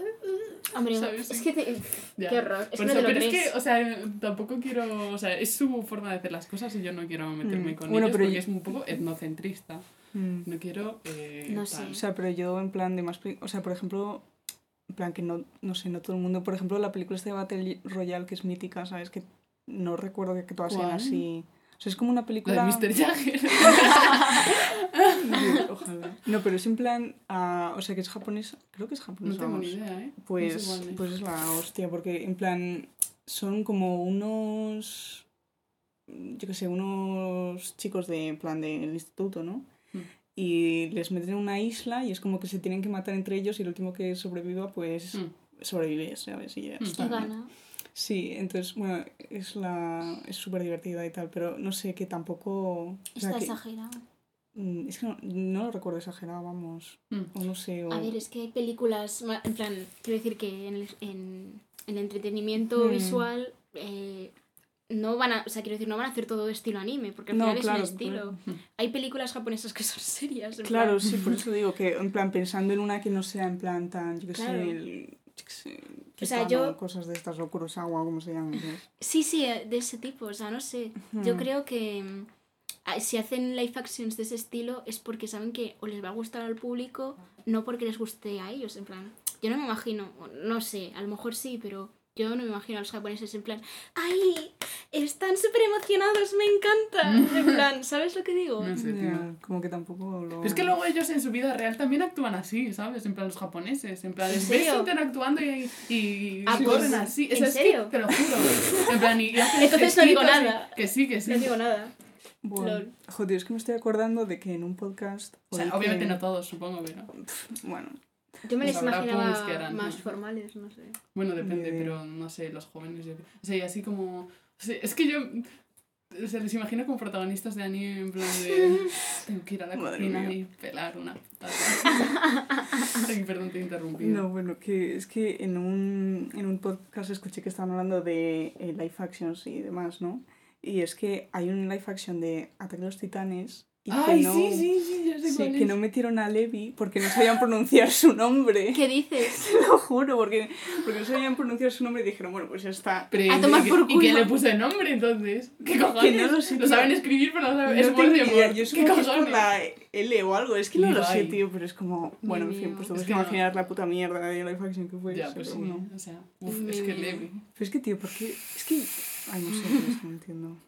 Hombre, ¿sabes? es que te... Ya. Qué horror. Es que no eso, te lo pero es crees. que, o sea, tampoco quiero, o sea, es su forma de hacer las cosas y yo no quiero meterme Mm. con Bueno, ellos pero porque yo- es un poco etnocentrista. Mm. No quiero, eh, No tal. sé. O sea, pero yo en plan de más... O sea, por ejemplo, en plan que no, no sé, no todo el mundo... Por ejemplo, la película esta de Battle Royale que es mítica, ¿sabes? Que no recuerdo que, que todas sean así... O sea, es como una La película... de Mr. Jagger. Ojalá. No, pero es en plan... ah, o sea, que es japonesa. Creo que es No japonesa. tengo vamos. ni idea, ¿eh? Pues, No sé es. pues es la hostia, porque en plan son como unos, yo qué sé, unos chicos de en plan del instituto, ¿no? Y les meten en una isla y es como que se tienen que matar entre ellos y el último que sobreviva, pues Mm. sobrevive, ¿sabes? Y ya Mm. está, gana. Sí, entonces, bueno, es la es súper divertida y tal, pero no sé, que tampoco... o sea, Está que- exagerado. mm, es que no, no lo recuerdo exagerado, vamos. Mm. O no sé, o... A ver, es que hay películas, en plan, quiero decir que en el, en, el entretenimiento visual eh, no van a, o sea, quiero decir, no van a hacer todo estilo anime, porque al No, final claro, es un estilo. claro. Hay películas japonesas que son serias. Claro, plan- sí, por eso digo que, en plan, pensando en una que no sea en plan tan, yo qué Claro. sé, el, yo qué sé, O sea, yo- cosas de estas, o Kurosawa, como se llaman. Sí, sí, eh, de ese tipo, o sea, no sé. Yo creo que mm, si hacen live actions de ese estilo es porque saben que o les va a gustar al público, no porque les guste a ellos, en plan. Yo no me imagino, no sé, a lo mejor sí, pero yo no me imagino a los japoneses en plan, ¡ay! Están súper emocionados, me encanta. En plan, ¿sabes lo que digo? No sé, tío. Ya, como que tampoco lo... Es que luego ellos en su vida real también actúan así, ¿sabes? En plan los japoneses, en plan, ¿En les ves serio? interactuando y, y Ah, corren pues, así. ¿en Eso es que, serio? te lo juro. En plan, y, Entonces no digo y- nada. Que sí, que sí. No digo nada. Bueno, joder, es que me estoy acordando de que en un podcast... O sea, obviamente que- no todos, supongo, pero... Bueno, Yo me les imaginaba que eran, más ¿no? formales, no sé. Bueno, depende, idea. pero no sé, los jóvenes. Yo... O sea, y así como. o sea, es que yo. Se les imagino como protagonistas de anime en plan de. Tengo que ir a la Madre cocina mía. y pelar una patata. Ay, perdón, te he interrumpido. no, bueno, que es que en un, en un podcast escuché que estaban hablando de eh, live actions y demás, ¿no? Y es que hay un live action de Ataque a los Titanes y Ay, que no, sí, sí, sí, ya sé sí, cuál que es. no metieron a Levi porque no sabían pronunciar su nombre. ¿Qué dices? Te lo juro, porque, porque no sabían pronunciar su nombre y dijeron, bueno, pues ya está. Pero, A tomar ¿y, por qué- ¿Y quién culo. le puso el nombre entonces? ¿Qué cojones? Que no lo sé, tío. saben escribir, pero no saben. No es tengo ni idea. Yo ¿Qué supongo que es por cojones? la L o algo, es que no lo sé, tío, pero es como, bueno, en fin, pues Es te puedes que no. imaginar la puta mierda de live action que fue Ya, eso, pues sí. no. O sea, uf, es que idea. Levi. Pero es que, tío, ¿por qué? Es que, ay, no sé, que no entiendo.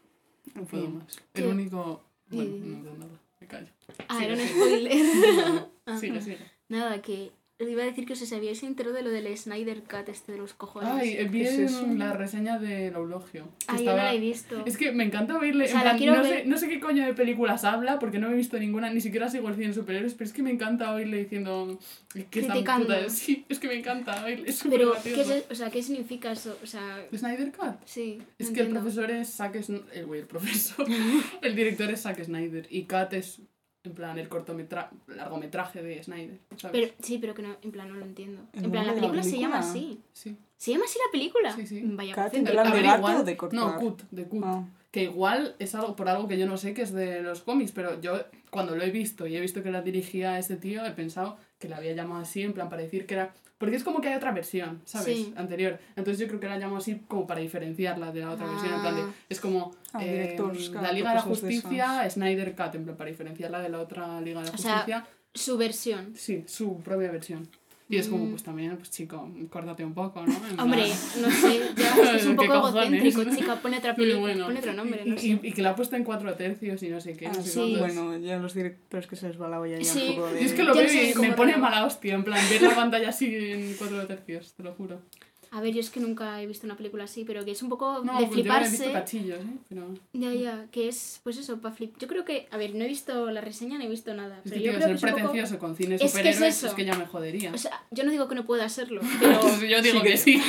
No En puedo fin. más. El ¿Qué? único. Bueno, no digo nada. Me callo. Ah, era un spoiler. Sigue, sigue. Nada, que os iba a decir que os sabíais entero de lo del Snyder Cut este de los cojones. Ay, vi ¿Qué es la reseña del Eulogio. Ah, yo no estaba- la he visto. Es que me encanta oírle. O sea, en la plan, no, ver. sé, no sé qué coño de películas habla, porque no me he visto ninguna, ni siquiera sigo el cine de superhéroes, pero es que me encanta oírle diciendo que Criticando. putas. Sí, es que me encanta oírle. Es súper Pero, ¿qué, es, o sea, ¿qué significa eso? O sea, ¿Snyder Cut? sí. Es no que el profesor es Zack Snyder. El güey, el profesor. el director es Zack Snyder. Y Cut es, en plan, el cortometraje, largometraje de Snyder. ¿sabes? Pero, sí, pero que no, en plan, no lo entiendo. ¿El En plan, la película, se llama así. sí. ¿Se llama así la película? Sí, sí. Vaya, Cat, plan de gato igual- o de cortar? No, Cut, de Cut. Ah. Que igual es algo por algo que yo no sé que es de los cómics, pero yo cuando lo he visto y he visto que la dirigía ese tío, he pensado que la había llamado así, en plan para decir que era. Porque es como que hay otra versión, ¿sabes? Sí. Anterior. Entonces yo creo que la llamo así como para diferenciarla de la otra versión. En plan de. Ah. Es como. Ah, eh, directores, claro, la Liga de la de Justicia, Snyder Cut, en plan para diferenciarla de la otra Liga de la O sea, Justicia. Su versión. Sí, su propia versión. Y es como, Mm. pues también, pues chico, córtate un poco, ¿no? En Hombre, plan- no sé, ya es que es un ¿Qué poco egocéntrico, chica. Pone otra película, bueno. pone otro nombre, y, no y- sé. y que la ha puesto en cuatro tercios y no sé qué. Ah, no sé sí, cuántos. bueno, ya los directores que se les va la olla ya Sí. un poco de... Y es que lo veo y me pone mala hostia, en plan, ver la pantalla así en cuatro tercios, te lo juro. A ver, yo es que nunca he visto una película así, pero que es un poco No, de pues yo he visto fliparse. cachillos, ¿eh? Pero Ya, ya, que es, pues eso, para flip. Yo creo que, a ver, no he visto la reseña, no he visto nada, es pero que, yo tío, creo que ser es un poco... pretencioso con cine Es que es superhéroes es, que ya me jodería. O sea, yo no digo que no pueda serlo, pero, yo digo sí que que- sí.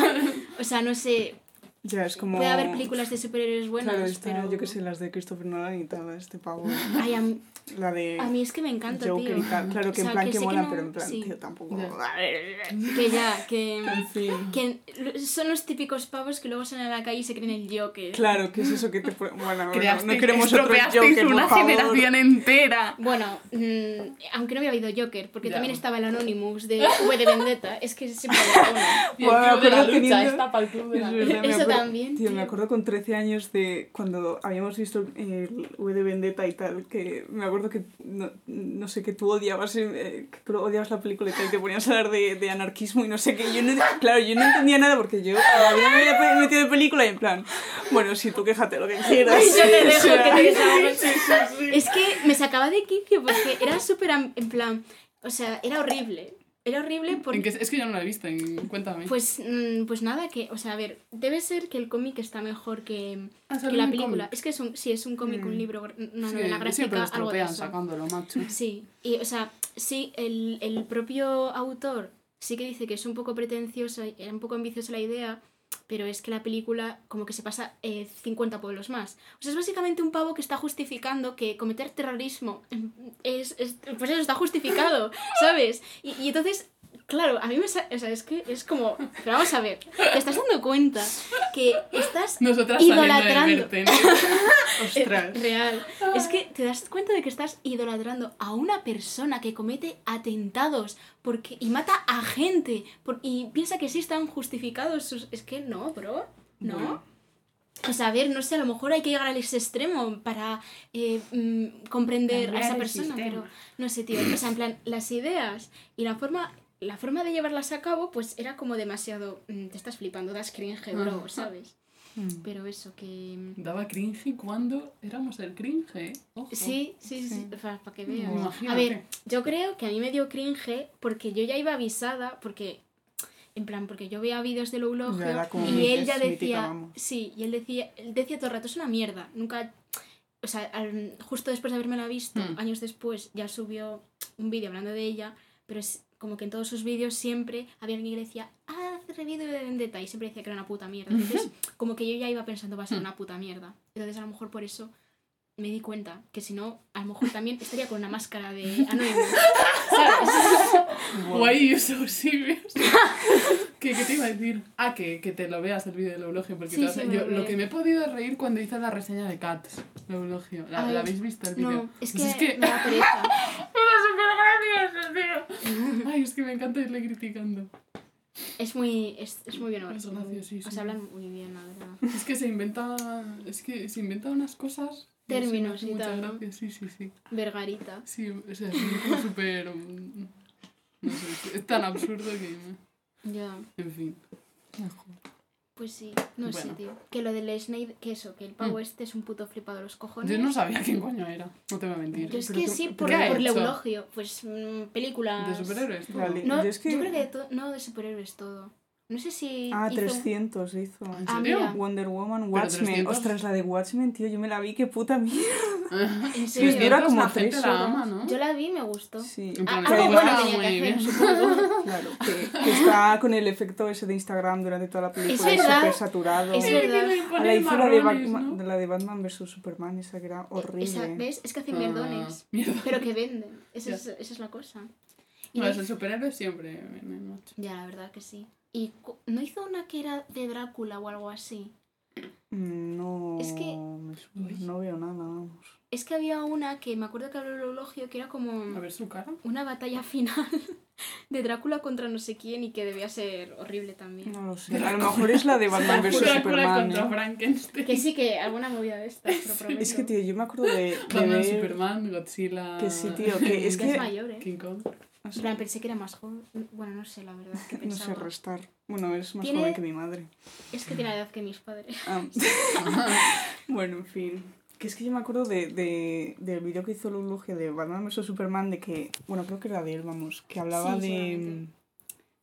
o sea, no sé, Ya, es como... puede haber películas de superhéroes buenas, Claro, está, pero... yo que sé, las de Christopher Nolan y tal, este pavo. Ay, a, mí, La de a mí es que me encanta, Joker tío. y tal. Claro que O en sea, plan que que, sé que mola, no- pero en plan, sí. tío, tampoco... Que ya, que... En fin. Que son los típicos pavos que luego salen a la calle y se creen el Joker. Claro, que es eso que te... Bueno, bueno, no queremos otro Joker, por una favor. generación entera. Bueno, mm, aunque no había habido Joker, porque Ya. también estaba el Anonymous de V de Vendetta, es que siempre había Bueno, club de la acuerdo lucha, teniendo- está para el club de la Es lucha. verdad, me Eso acuerdo- también, Tío, me tío. acuerdo con 13 años de cuando habíamos visto el V de Vendetta y tal, que me acuerdo que no, no sé, que tú odiabas, eh, que tú odiabas la película y tal, y te ponías a hablar de, de anarquismo y no sé qué. Yo no, claro, yo no entendía nada porque yo todavía me había metido de película y en plan, bueno, sí, tú quéjate lo que quieras. Yo te dejo O sea, que te desahogues. sí, sí, sí. Es que me sacaba de quicio porque era súper en plan, o sea, era horrible. Era horrible ¿En porque... qué- es que yo no lo he visto, en- cuéntame. Pues, mm, pues nada, que, o sea, a ver, debe ser que el cómic está mejor que, Ah, que la un película. cómic. Es que es un, sí, es un cómic, un Mm. libro, una Sí, novela gráfica, lo algo de eso. sacándolo, macho. Sí, y o sea, sí, el, el propio autor sí que dice que es un poco pretencioso, era un poco ambiciosa la idea, pero es que la película como que se pasa eh, 50 pueblos más. O sea, es básicamente un pavo que está justificando que cometer terrorismo es, es- pues eso está justificado, ¿sabes? Y, y entonces, claro, a mí me... O sea, es que es como... Pero vamos a ver, te estás dando cuenta que estás Nosotras de idolatrando. ¿no? Ostras. real. Es que te das cuenta de que estás idolatrando a una persona que comete atentados porque, y mata a gente por- y piensa que sí están justificados sus... Es que no, bro. No. Bueno. O sea, a ver, no sé, a lo mejor hay que llegar al ese extremo para eh, mm, comprender a esa persona, sistema. pero no sé, tío. O sea, en plan, las ideas y la forma, la forma de llevarlas a cabo, pues era como demasiado. mm, te estás flipando, das cringe, bro. ¿sabes? Mm. Pero eso, que. Daba cringe cuando éramos el cringe, ¿eh? Ojo. Sí, sí, sí, Sí. para, que Mm, veas. imagínate. A ver, yo creo que a mí me dio cringe porque yo ya iba avisada, porque, en plan, porque yo veía vídeos era como y él ya mítica, decía, sí, y él decía, él decía todo el rato, es una mierda, nunca, o sea, al- justo después de haberme visto, Hmm. años después, ya subió un vídeo hablando de ella, pero es como que en todos sus vídeos siempre había alguien que decía, ah, haz vídeo de Vendetta, y siempre decía que era una puta mierda. Entonces, como que yo ya iba pensando, va a ser Hmm. una puta mierda. Entonces, a lo mejor por eso me di cuenta que si no, a lo mejor también estaría con una máscara de Anonymous, ¿sabes? Why you so serious? ¿Qué, ¿Qué te iba a decir? Ah, que, que te lo veas el vídeo del eulogio. Porque Sí, te sí, yo, lo que me he podido reír cuando hice la reseña de Cats, el eulogio. ¿La, ¿la habéis visto el vídeo? No, es que, Pues es que me da pereza. gracioso, tío. Ay, es que me encanta irle criticando. Es muy, es, es muy bien Es organizado. graciosísimo. O sea, hablan muy bien, la verdad. Es que se inventa, es que se inventa unas cosas. Términos y tal, ¿no? gracia. Sí, sí, sí. Vergarita. Sí, o sea, es súper... mm, No sé, es tan absurdo que... Ya. En fin. Pues sí, no sé, Bueno. tío. Que lo del Snake, que eso, que el pavo este es un puto flipado de los cojones. Yo no sabía quién coño era, no te voy a mentir. Yo es que qué- sí, por, ¿qué ha por el hecho? eulogio. Pues mm, películas. ¿De superhéroes? Vale. No, Yo es que- creo que de no de superhéroes todo. No sé si. Ah, hizo- 300 hizo. ¿En Ah, serio? mira. Wonder Woman, Watchmen. 300. Ostras, la de Watchmen, tío, yo me la vi, qué puta mierda. ¿En Sí, es serio? que era como la gente tres la horas. ama, ¿no? Yo la vi y me gustó. Sí, Ah, iba bueno tenía muy que hacer, bien. claro. Que, que está con el efecto ese de Instagram durante toda la película, Es verdad. súper saturado. Es verdad. A la hizo la de, Batman, de la de Batman vs Superman, esa que era horrible. Esa, ¿Ves? Es que hacen Ah, mierda. Pero que venden. Esa, es, esa es la cosa. Y Bueno, no el superhéroe siempre. Ya, la verdad que sí. ¿Y no hizo una que era de Drácula o algo así? No, Es que- no veo nada, vamos. Es que había una que me acuerdo que habló el elogio que era como A ver su cara. una batalla final de Drácula contra no sé quién y que debía ser horrible también. No lo sé. A lo mejor es la de Batman vs Drácula Superman. contra ¿eh? Frankenstein. Que sí, que alguna movida de estas, prometo. Es que, tío, yo me acuerdo de, de Batman, ver... Superman, Godzilla. Que sí, tío, que es que... mayor, ¿eh? King Kong. Sea, plan, pensé que era más joven. Bueno, no sé, la verdad, que no sé restar. Bueno, es más Tiene- joven que mi madre. Es que tiene la edad que mis padres. Ah. bueno, en fin. Que es que yo me acuerdo de, de, del vídeo que hizo Luluge de Batman vs Superman, de que, bueno, creo que era de él, vamos, que hablaba Sí, de...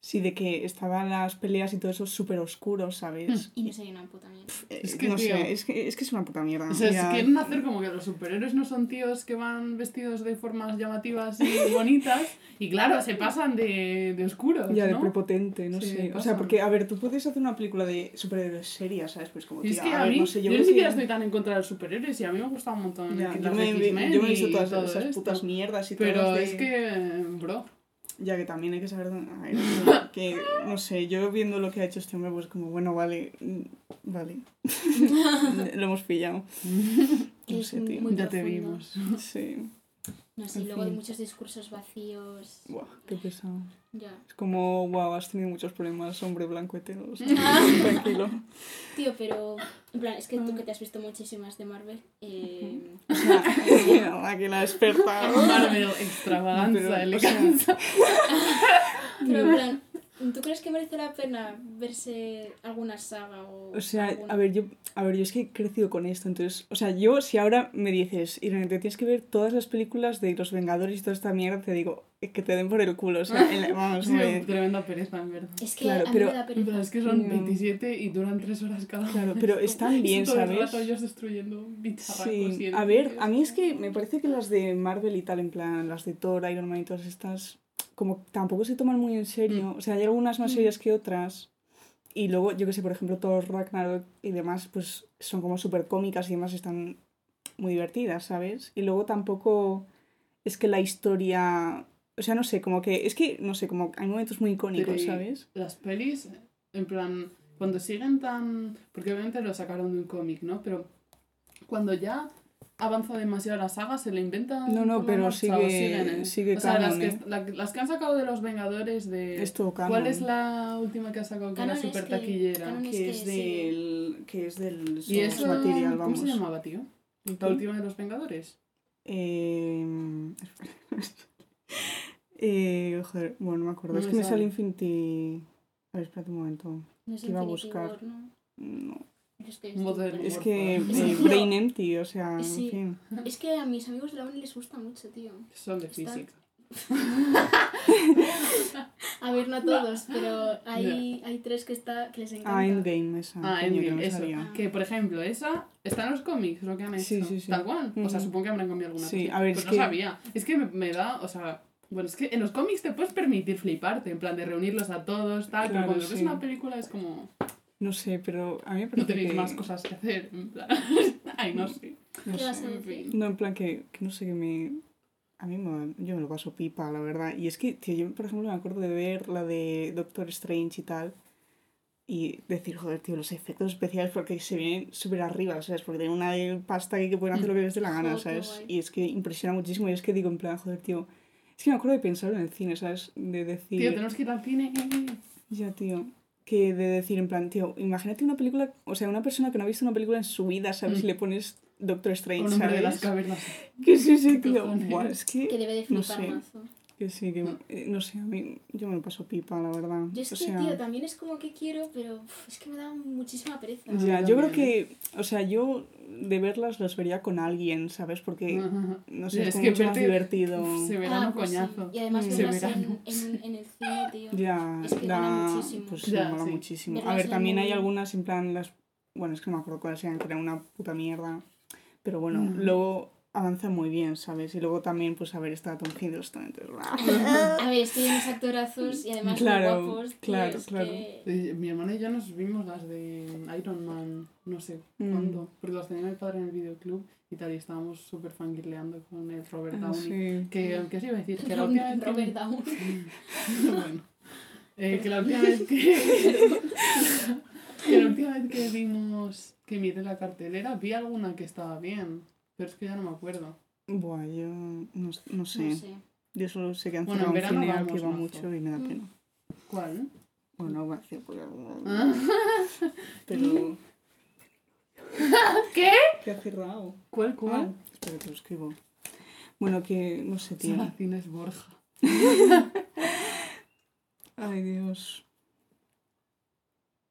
Sí, de que estaban las peleas y todo eso súper oscuro, ¿sabes? Y no sé una puta mierda. Eh, Es que, no tío, sé, es que, es que es una puta mierda. O sea, Ya- si quieren hacer como que los superhéroes no son tíos que van vestidos de formas llamativas y bonitas. Y claro, se pasan de, de oscuros, Ya, de prepotente, no Sí, sé. O sea, porque, a ver, tú puedes hacer una película de superhéroes seria, ¿sabes? Pues como, Y es tía, que a a ver, mí, no sé, yo, yo ni siquiera estoy tan en contra de los superhéroes y a mí me gusta un montón Ya, yo, me, yo me he visto todas todo esas esto. putas mierdas y Pero todas de- es que, bro, Ya que también hay que saber dónde- que, no sé, yo viendo lo que ha hecho este hombre, pues como, bueno, vale, mm, vale. lo hemos pillado. No sé, tío. ya te vimos. Sí. No sé, En luego de fin. muchos discursos vacíos. Buah, qué pesado. Ya. Es como, wow, has tenido muchos problemas, hombre blanco hetero. o sea, Ah. tranquilo. Tío, pero. En plan, es que tú que te has visto muchísimas de Marvel. Eh, O sea, aquí la experta. Marvel, extravaganza, elegancia. pero en plan, ¿tú crees que merece la pena verse alguna saga o. O sea, alguna? a ver, yo, a ver, yo es que he crecido con esto, entonces, o sea, yo si ahora me dices, Irene, te tienes que ver todas las películas de los Vengadores y toda esta mierda, te digo, que te den por el culo, o sea, en- vamos, Sí, hombre, tremenda pereza, en verdad. Es que claro, a mí pero- me da pereza. Pero es que son No. 27 y duran 3 horas cada uno. Claro, pero están bien, Y todo el ¿sabes? rato ellos destruyendo Sí, a ver, a mí es que me parece que las de Marvel y tal, en plan, las de Thor, Iron Man y todas estas, como tampoco se toman muy en serio, o sea, hay algunas más Mm. serias que otras, y luego, yo que sé, por ejemplo, Thor, Ragnarok y demás, pues son como súper cómicas y demás están muy divertidas, ¿sabes? Y luego tampoco es que la historia, o sea, no sé, como que, es que, no sé, como hay momentos muy icónicos, Pero ¿sabes? Las pelis, en plan, cuando siguen tan... Porque obviamente lo sacaron de un cómic, ¿no? Pero cuando ya avanza demasiado la saga, se le inventan... No, no, pero marcha sigue- siguen, ¿eh? sigue O sea, las canon, que, ¿eh? la- las que han sacado de los Vengadores de... Es todo canon. ¿Cuál es la última que ha sacado que Canon era es súper taquillera? Que que es del, que es del ¿Y eso material, cómo se llamaba, tío? La última de los Vengadores. Eh, eh, joder, bueno, no me acuerdo. No es me que me sale. Infinity. A ver, espérate un momento. No es que iba a buscar. War, ¿no? No. Es que, Modern Es que Es eh, que- Brain Empty, o sea, en Sí. fin. es que a mis amigos de la uni les gusta mucho, tío. Son de Está- física. A ver, no a todos, pero hay, hay tres que, está, que les encanta. Ah, Endgame, esa. Ah, que Endgame, me eso. salía. Que, por ejemplo, esa está en los cómics, lo que han hecho. Sí, sí, sí. Tal cual. O sea, supongo que habrán cambiado alguna Sí, cosa. a ver, Pues es no que- sabía. Es que me, me da, o sea... Bueno, es que en los cómics te puedes permitir fliparte, en plan de reunirlos a todos, tal, Claro, pero cuando ves una película es como... No sé, pero a mí me No parece tenéis que... más cosas que hacer, en plan... Ay, no sé. No ¿Qué vas sé. a En decir? fin. No, en plan que, que no sé, que me... a mí me, yo me lo paso pipa, la verdad. Y es que, tío, yo por ejemplo me acuerdo de ver la de Doctor Strange y tal. Y decir, joder, tío, los efectos especiales porque se vienen súper arriba, ¿sabes? Porque tienen una pasta aquí que pueden hacer lo que les dé la gana, ¿sabes? Y es que impresiona muchísimo. Y es que digo, en plan, joder, tío. Es que me acuerdo de pensar en el cine, ¿sabes? De decir. Tío, tenemos que ir al cine. Ya, tío. Que de decir, en plan, tío, imagínate una película, o sea, una persona que no ha visto una película en su vida, ¿sabes? Mm. Y le pones Doctor Strange, de las ¿sabes? cavernas. Que sí, sí, ¿Qué tío. Buah, es que, Que debe de no flipar sé. mazo. Que sí, que, eh, no sé, a mí, yo me lo paso pipa, la verdad. Yo es o que, sea, tío, también es como que quiero, pero uf, es que me da muchísima pereza. ya, yo creo también, que, o sea, yo de verlas las vería con alguien, ¿sabes? Porque, no sé, es, Es como que mucho más divertido. Uf, se Ah, verano pues sí. coñazo. Y además Mm. verlas Se en, verano. en, en el cine, tío. Ya, Es que da- gana muchísimo. Pues sí, Ya, mola sí. muchísimo. Verlas A ver, también hay algunas en plan las. Bueno, es que no me acuerdo cuáles eran, que eran una puta mierda. Pero bueno, luego avanza muy bien, ¿sabes? Y luego también, pues a ver, está Tom Hiddleston, entonces. A ver, es que hay unos actorazos y además Claro, muy guapos. Claro, claro. que- Eh, Mi hermana y yo nos vimos las de Iron Man, no sé Mm. cuándo, porque las tenía mi padre en el videoclub y tal, y estábamos súper fangirleando con el Robert Ah, Downey. sí. Que, aunque os iba a decir, que la última vez que... Robert Downey. bueno, eh, que la última vez que... que la última vez que vimos, que miré la cartelera, vi alguna que estaba bien, pero es que ya no me acuerdo. Buah, yo no, no sé. No sé. Yo solo sé que han Bueno, cerrado un verano cine al vamos que va mucho y me da Mm. pena. ¿Cuál? Bueno, no voy a decir porque... Ah. Pero... ¿Qué? ¿Qué ha cerrado? ¿Cuál, cuál? Ah, espera, te lo escribo. Bueno, que no sé, tío. Salacines Borja. Ay, Dios.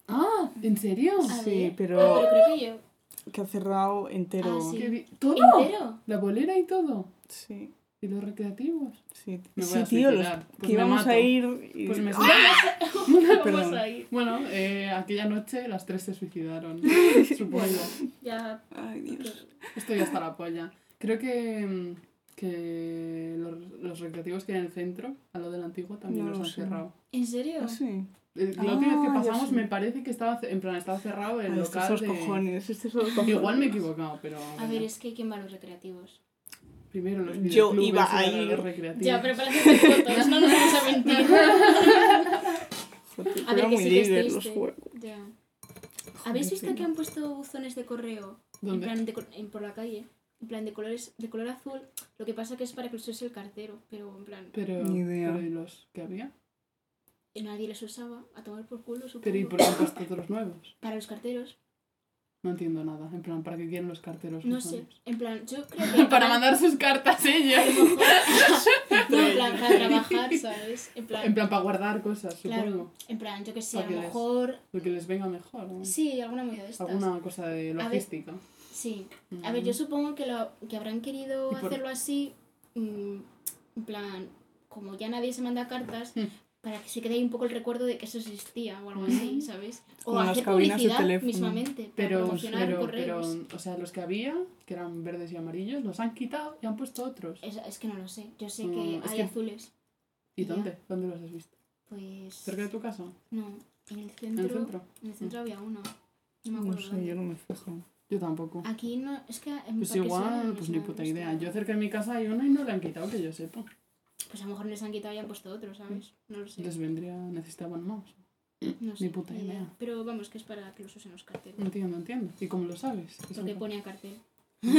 Ah, ¿en serio? A Sí, ver. pero- Ah, pero creo que yo. Que ha cerrado entero. Ah, sí. ¿Qué vi- ¿Todo? ¿Entero? ¿La bolera y todo? Sí, ¿Y los recreativos? sí. Me voy sí, a tío, los. Pues que me íbamos mato. a ir. y- Pues me Vamos a ir. Bueno, eh, aquella noche las tres se suicidaron, supongo. Ya. Ay, Dios. Estoy hasta la polla. Creo que, mm, que los, los recreativos que hay en el centro, a lo del antiguo, también No los lo han sé. cerrado. ¿En serio? Ah, sí. Eh, La última vez que pasamos me parece que estaba, en plan, estaba cerrado el estos local de... cojones. Estos cojones. Igual me he equivocado, pero... A ver, es que ¿quién va a los recreativos? Primero los Yo iba a ir. los recreativos. Ya, pero para fotos, no nos vamos a mentir. A ver, que sí que es los. Ya. ¿Habéis visto que han puesto buzones de correo en plan de, en- por la calle? En plan de colores de color azul. Lo que pasa que es para que use el cartero, pero en plan Pero, Ni idea. pero ¿y los que había? Y nadie los usaba a tomar por culo, supongo. Pero ¿y por qué han puesto otros nuevos? Para los carteros. No entiendo nada. En plan, ¿para qué quieren los carteros? No sé. nuevos? En plan, yo creo que Para mandar sus cartas ellos. no, en plan, para trabajar, ¿sabes? En plan, En plan, para guardar cosas, claro. supongo. En plan, yo que sé, a lo mejor. Lo que les venga mejor. ¿no? Sí, alguna movida de estas. Alguna cosa de ver, logística. Sí. A ver, yo supongo que, lo, que habrán querido ¿Y por- hacerlo así, mm, en plan, como ya nadie se manda cartas, Mm. Para que se quede ahí un poco el recuerdo de que eso existía o algo así, ¿sabes? O Como hacer publicidad teléfono. mismamente, para Pero, promocionar pero, pero, correos. o sea, los que había, que eran verdes y amarillos, los han quitado y han puesto otros. Es, es que no lo sé, yo sé Mm, que hay que- azules. ¿Y dónde? ¿Dónde los has visto? Pues... ¿Cerca de tu casa? No, en el ¿En centro, el centro? en el centro había uno. No me No acuerdo sé, dónde. yo no me fijo. Yo tampoco. Aquí no, es que en Pues igual, pues no ni sé, puta no idea. Yo cerca de mi casa hay una y no la han quitado, que yo sepa. Pues a lo mejor les han quitado y han puesto otro, ¿sabes? No lo sé. Les vendría, necesitaban más. No sé. Ni puta idea. idea. Pero vamos, que es para que los usen los carteles. Entiendo, entiendo. ¿Y cómo lo sabes? Es Porque pone a cartel. Qué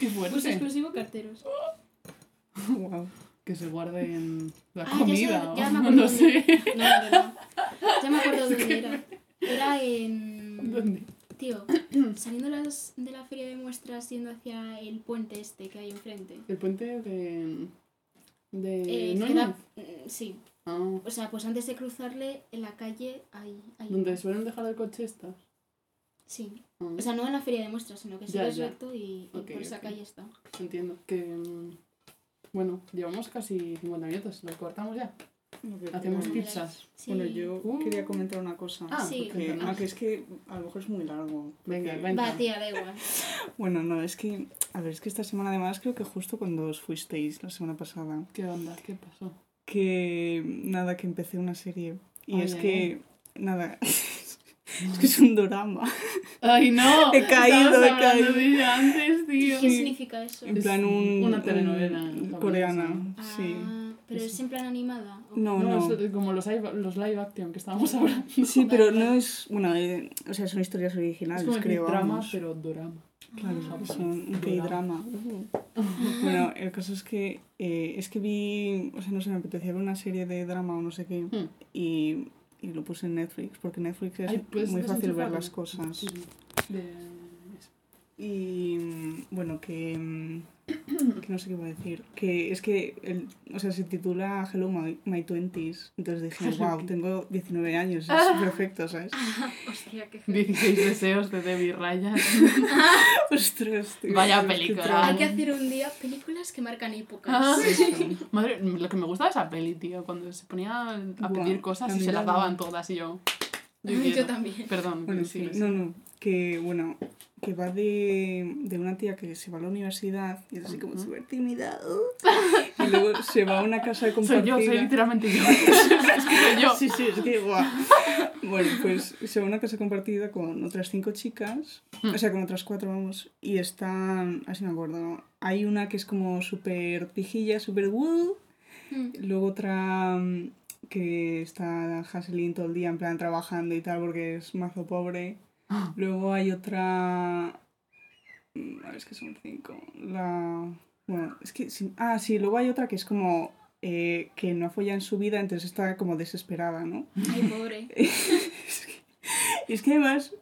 Pues fuerte. exclusivo carteros. wow. Que se guarde en la Ah, ya sé, comida. ya me acuerdo no dónde. sé. No, no, no. Ya me acuerdo dónde era. Era en. ¿Dónde? Tío, saliendo las, de la feria de muestras yendo hacia el puente este que hay enfrente. El puente de. De. Eh, queda- mm, sí. Ah, O sea, pues antes de cruzarle en la calle hay. hay donde suelen dejar el coche estas. Sí. Ah, O sea, no en la feria de muestras, sino que sigues recto y, y por esa calle está. entiendo. Que. mm, Bueno, llevamos casi 50 minutos. ¿Lo cortamos ya? Que Hacemos pizzas. Sí. Bueno, yo Uh. quería comentar una cosa. Ah, Sí. porque- aunque es que a lo mejor es muy largo. Venga, venga. Va, tía, da igual. Bueno, no, es que, a ver, es que esta semana además creo que justo cuando os fuisteis la semana pasada, ¿Qué onda? ¿Qué pasó? que nada, que empecé una serie. Y Ay, es que, nada, Es que es un drama. Ay, no. He caído, he caído. de antes, tío. ¿Qué significa eso? En plan un... una telenovela un- coreana, sí. Pero es en plan animada. ¿o? No, No, no. es como los live, los live action que estábamos hablando. Sí, pero no es... Bueno, eh, o sea, son historias originales, Es como creo. drama, vamos. pero dorama. Claro, Ah, son un drama. K-drama. bueno, el caso es que eh, es que vi, o sea, no sé, me apetecía ver una serie de drama o no sé qué Hmm. y, y lo puse en Netflix porque Netflix es Ay, ¿puedes muy fácil ver las cosas. Sí, de. Y mm, bueno, que, mm, que no sé qué iba a decir. Que es que, el, o sea, se titula Hello My, My 20s. Entonces dije, wow, tengo 19 años, es perfecto, ¿sabes? Hostia, qué 16 deseos de Debbie Ryan. Ostras, tío, Vaya película. Hay que hacer un día películas que marcan épocas. Ah. Eso. Madre, lo que me gusta de esa peli, tío, cuando se ponía a pedir cosas y se las la- daban todas y yo. Yo, también. Perdón, Bueno, sí. no, no, que bueno, que va de, de una tía que se va a la universidad y es así como súper tímida. uh, y luego se va a una casa Soy compartida. yo, soy literalmente yo. es que soy yo. Sí, sí, es que guau. Bueno, pues se va a una casa compartida con otras cinco chicas, Hmm. o sea, con otras cuatro, vamos, y están, así me acuerdo, hay una que es como súper pijilla, súper woo, Mm. luego otra mm, que está Haselin todo el día en plan trabajando y tal porque es mazo pobre. Luego hay otra... mm, A ver, es que son cinco. La... Bueno, es que... Ah, sí, luego hay otra que es como... eh, que no ha follado en su vida, entonces está como desesperada, ¿no? Ay, pobre. es, que, y es que además,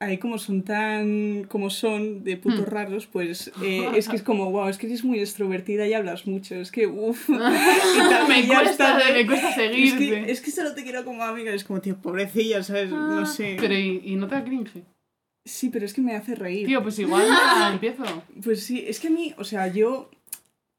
ahí como son tan... como son de putos Hmm. raros, pues eh, es que es como, wow, es que eres muy extrovertida y hablas mucho, es que, uff. y tal, me, cuesta, me cuesta es seguirte. que, es que solo te quiero como amiga, es como, tío, pobrecilla, ¿sabes? No Ah, sé. Pero ¿y, y no te da cringe? Sí, pero es que me hace reír. Tío, pues igual empiezo. Pues sí, es que a mí, o sea, yo,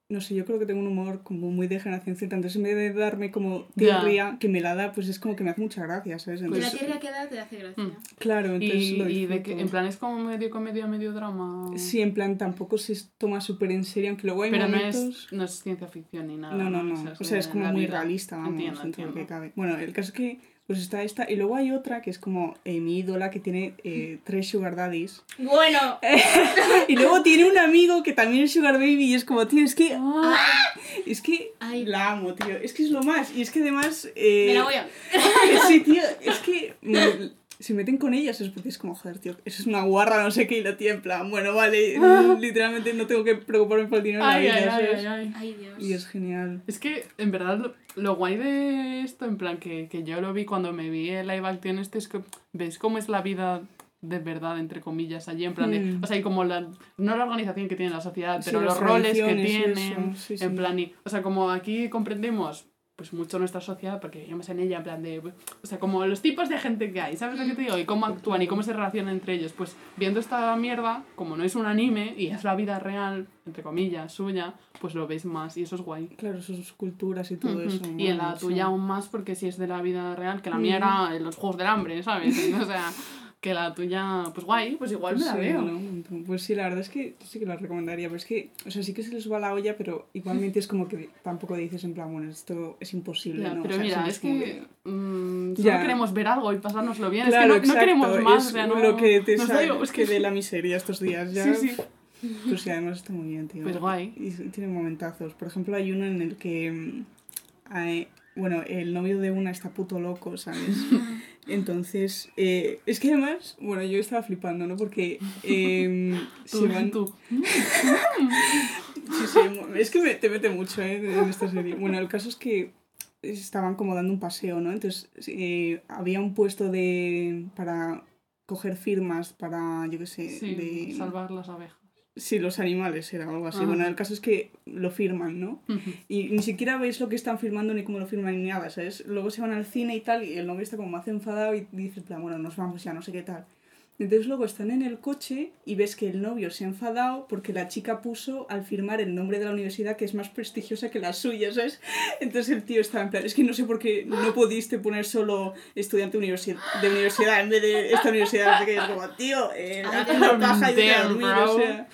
no sé, yo creo que tengo un humor como muy de generación Z, entonces en vez de darme como Ya. tierria, que me la da, pues es como que me hace mucha gracia, ¿sabes? La Entonces, tierra que da te hace gracia. Mm. claro, entonces Y, lo y de que, en plan, es como medio comedia, medio drama. Sí, en plan, tampoco se toma súper en serio, aunque luego hay Pero no momentos... es, no es ciencia ficción ni nada. No, no, no. O sea, es como la muy vida. realista, vamos, Entiendo, dentro de lo que entiendo. cabe. Bueno, el caso es que pues está esta, y luego hay otra que es como eh, mi ídola, que tiene eh, tres sugar daddies. Bueno, Y luego tiene un amigo que también es sugar baby y es como, tío, es que... Ah, Es que Ay. la amo, tío. Es que es lo más. Y es que además... eh, me la voy a. Sí, tío, es que me- se meten con ellas, es porque es como, joder, tío, eso es una guarra, no sé qué, y la tía en plan, bueno, vale, mm, literalmente no tengo que preocuparme por el dinero la ay, ay, vida, ay, ¿sabes? ay, ay. Ay, Dios. Y es genial. Es que, en verdad, lo, lo guay de esto, en plan, que, que yo lo vi cuando me vi el live action este, es que ves cómo es la vida de verdad, entre comillas, allí, en plan de, Mm. o sea, y como la, no la organización que tiene la sociedad, Sí, pero las los roles que tienen, sí, sí. en plan, y, o sea, como aquí comprendemos pues mucho nuestra sociedad porque vivimos en ella en plan de o sea como los tipos de gente que hay sabes lo que te digo y cómo actúan y cómo se relacionan entre ellos. Pues viendo esta mierda como no es un anime y es la vida real entre comillas suya pues lo ves más y eso es guay. Claro, sus culturas y todo eso. Y en la tuya aún más porque si es de la vida real, que la mía era en los Juegos del Hambre, ¿sabes? O sea, que la tuya, pues guay, pues igual me la Sí, veo. Pues sí, la verdad es que sí que la recomendaría, pero es que, o sea, sí que se les va la olla, pero igualmente es como que tampoco dices en plan, bueno, esto es imposible, ¿no? O pero sea, mira, es que mm, solo Ya. queremos ver algo y pasárnoslo bien. Claro, es que no, queremos más. es o sea, no, lo que te sale, es que de la miseria estos días ya. Sí, sí. Pues sí, además está muy bien, tío. Pues guay. Y tiene momentazos. Por ejemplo, hay uno en el que. mm, hay- bueno, el novio de una está puto loco, ¿sabes? Entonces, eh, es que además, bueno, yo estaba flipando, ¿no? Porque em, Tú, se van... tú. Sí, sí, es que me- te mete mucho, ¿eh? En esta serie. Bueno, el caso es que estaban como dando un paseo, ¿no? Entonces, eh, había un puesto de... para coger firmas para, yo qué sé, Sí, de... salvar las abejas. Sí, los animales era algo así. Ah. Bueno, el caso es que lo firman, ¿no? Y ni siquiera veis lo que están firmando ni cómo lo firman ni nada, ¿sabes? Luego se van al cine y tal, y el novio está como más enfadado y dice, plan, bueno, nos vamos ya, no sé qué tal. Entonces luego están en el coche y ves que el novio se ha enfadado porque la chica puso al firmar el nombre de la universidad que es más prestigiosa que la suya, ¿sabes? Entonces el tío estaba en plan, es que no sé por qué no pudiste poner solo estudiante universi- de universidad en vez de esta universidad, es como, tío, eh, una paja y dormir, o sea...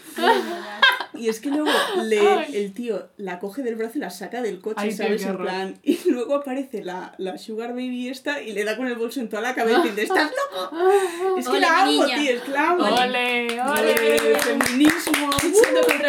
Y es que luego le, el tío la coge del brazo y la saca del coche, Ay, ¿sabes? En plan. Y luego aparece la, la Sugar Baby esta y le da con el bolso en toda la cabeza y dice, ¿estás loco? Es que Ole, la amo, niña. tío, es que la amo. ¡Ole! Ole, ¡Ole! feminismo.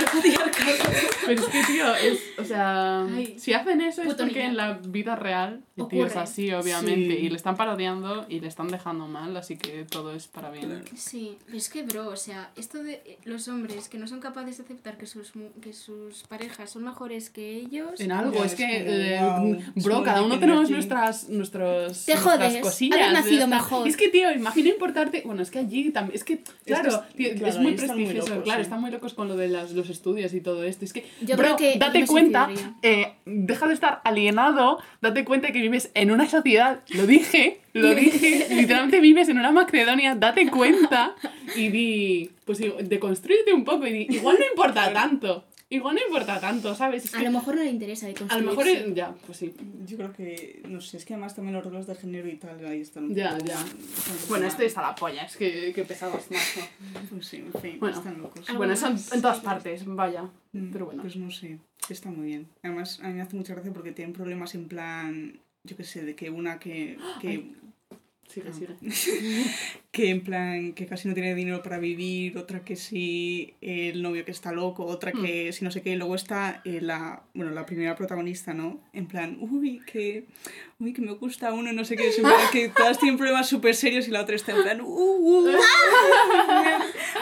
contra el patriarcado. Pero es que, tío, es, o sea, Ay. si hacen eso es porque niño. en la vida real el tío es Ocurre. así, obviamente, Sí. y le están parodiando y le están dejando mal, así que todo es para bien. Sí, pero es que, bro, o sea, esto de eh, los hombres que no son capaces de aceptar que sus, que sus parejas son mejores que ellos. En algo, es es que, como, eh, wow, bro, cada uno que tenemos nuestras, nuestros, Te nuestras jodes, cosillas. haber nacido mejor. Es que, tío, imagina importarte. Bueno, es que allí también. Es que, claro, es- tío, es, claro, muy están muy prestigioso. locos, claro, ¿eh? están muy locos con lo de las, los estudios y todo esto. Es que, Yo bro, creo que date cuenta, eh, deja de estar alienado, date cuenta que vives en una sociedad. Lo dije, lo dije. literalmente vives en una Macedonia, date cuenta y di. Pues digo, deconstrúyete un poco y di, igual no importa tanto. Igual no importa tanto, ¿sabes? Es A que lo mejor no le interesa de a lo mejor. ya, pues sí. Yo creo que, no sé, es que además también los roles de género y tal, ahí están Ya, poco- ya. están Bueno, este está la polla, es que, que pesados mazo. Pues sí, en fin, Bueno. están locos. Bueno, eso en todas partes, vaya. Mm, Pero bueno. Pues no sé, está muy bien. Además, a mí me hace mucha gracia porque tienen problemas en plan, yo qué sé, de que una que, que, Sigue, Ah. sigue. que en plan, que casi no tiene dinero para vivir, otra que sí, el novio que está loco, otra Hmm. que sí no sé qué, y luego está eh, la, bueno, la primera protagonista, ¿no? En plan, uy, que, uy, que me gusta uno, no sé qué, que todas tienen problemas súper serios y la otra está en plan, uh, uh,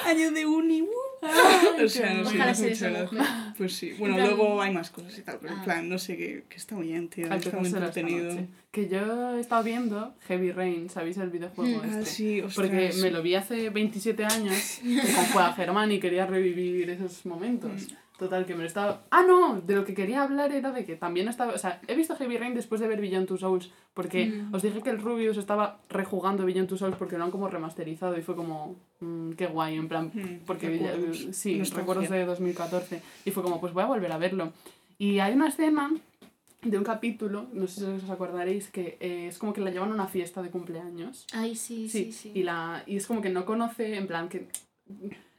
año de uni, uh. O sea, no sé, Ojalá hace sea mucha esa gracia. Pues sí, bueno, plan- luego hay más cosas y tal, pero en Ah. plan, no sé, que, que está muy bien, tío, Hay está muy entretenido. Que yo he estado viendo Heavy Rain, ¿sabéis el videojuego Mm. este? Ah, sí, ostras. Porque me lo vi hace 27 años con Juan Germán y quería revivir esos momentos. Mm. Total, que me lo estaba... Ah, no, de lo que quería hablar era de que también estaba... O sea, he visto Heavy Rain después de ver Beyond Two Souls, porque Mm. os dije que el Rubius estaba rejugando Beyond Two Souls porque lo han como remasterizado y fue como... mm, qué guay, en plan... Mm, Porque ya- recuerdos, sí, nostalgia. recuerdos de 2014. Y fue como, pues voy a volver a verlo. Y hay una escena de un capítulo, no sé si os acordaréis, que eh, es como que la llevan a una fiesta de cumpleaños. Ay, sí, sí, sí. Y, la, y es como que no conoce, en plan, que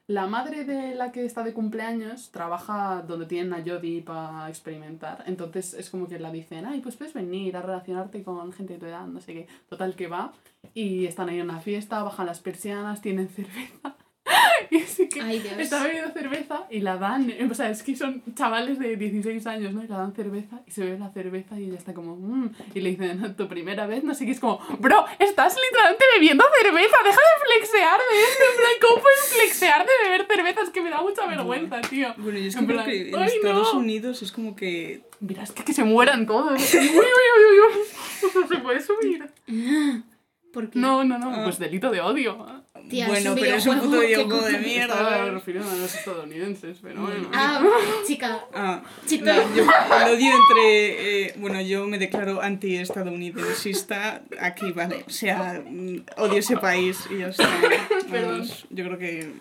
la madre de la que está de cumpleaños trabaja donde tienen a Jodie para experimentar. Entonces es como que la dicen, ay, pues puedes venir a relacionarte con gente de tu edad, no sé qué. Total que va. Y están ahí en una fiesta, bajan las persianas, tienen cerveza. y así que Ay, Dios. está bebiendo cerveza y la dan. O sea, es que son chavales de 16 años, ¿no? Y la dan cerveza y se bebe la cerveza y ella está como, "Mm", Y le dicen, tu primera vez, no sé qué. Es como, bro, estás literalmente bebiendo cerveza, deja de flexear de esto. En plan, ¿cómo puedes flexear de beber cerveza? Es que me da mucha vergüenza, tío. Bueno, yo es que En plan, que en "Ay, Estados no". Unidos es como que Mira, es que, que se mueran todos. uy, uy, uy, uy, uy. No se puede subir. ¿Por qué? No, no, no, Ah. pues delito de odio. Tía, bueno, es pero es un puto videojuego, de ¿qué mierda. Estaba refiriendo a los estadounidenses, pero bueno. Ah, chica. Ah, Chica. no, yo el odio entre. eh, bueno, yo me declaro anti-estadounidensista. Aquí, vale. O sea, mm, odio ese país y ya está. Perdón. Vamos, yo creo que.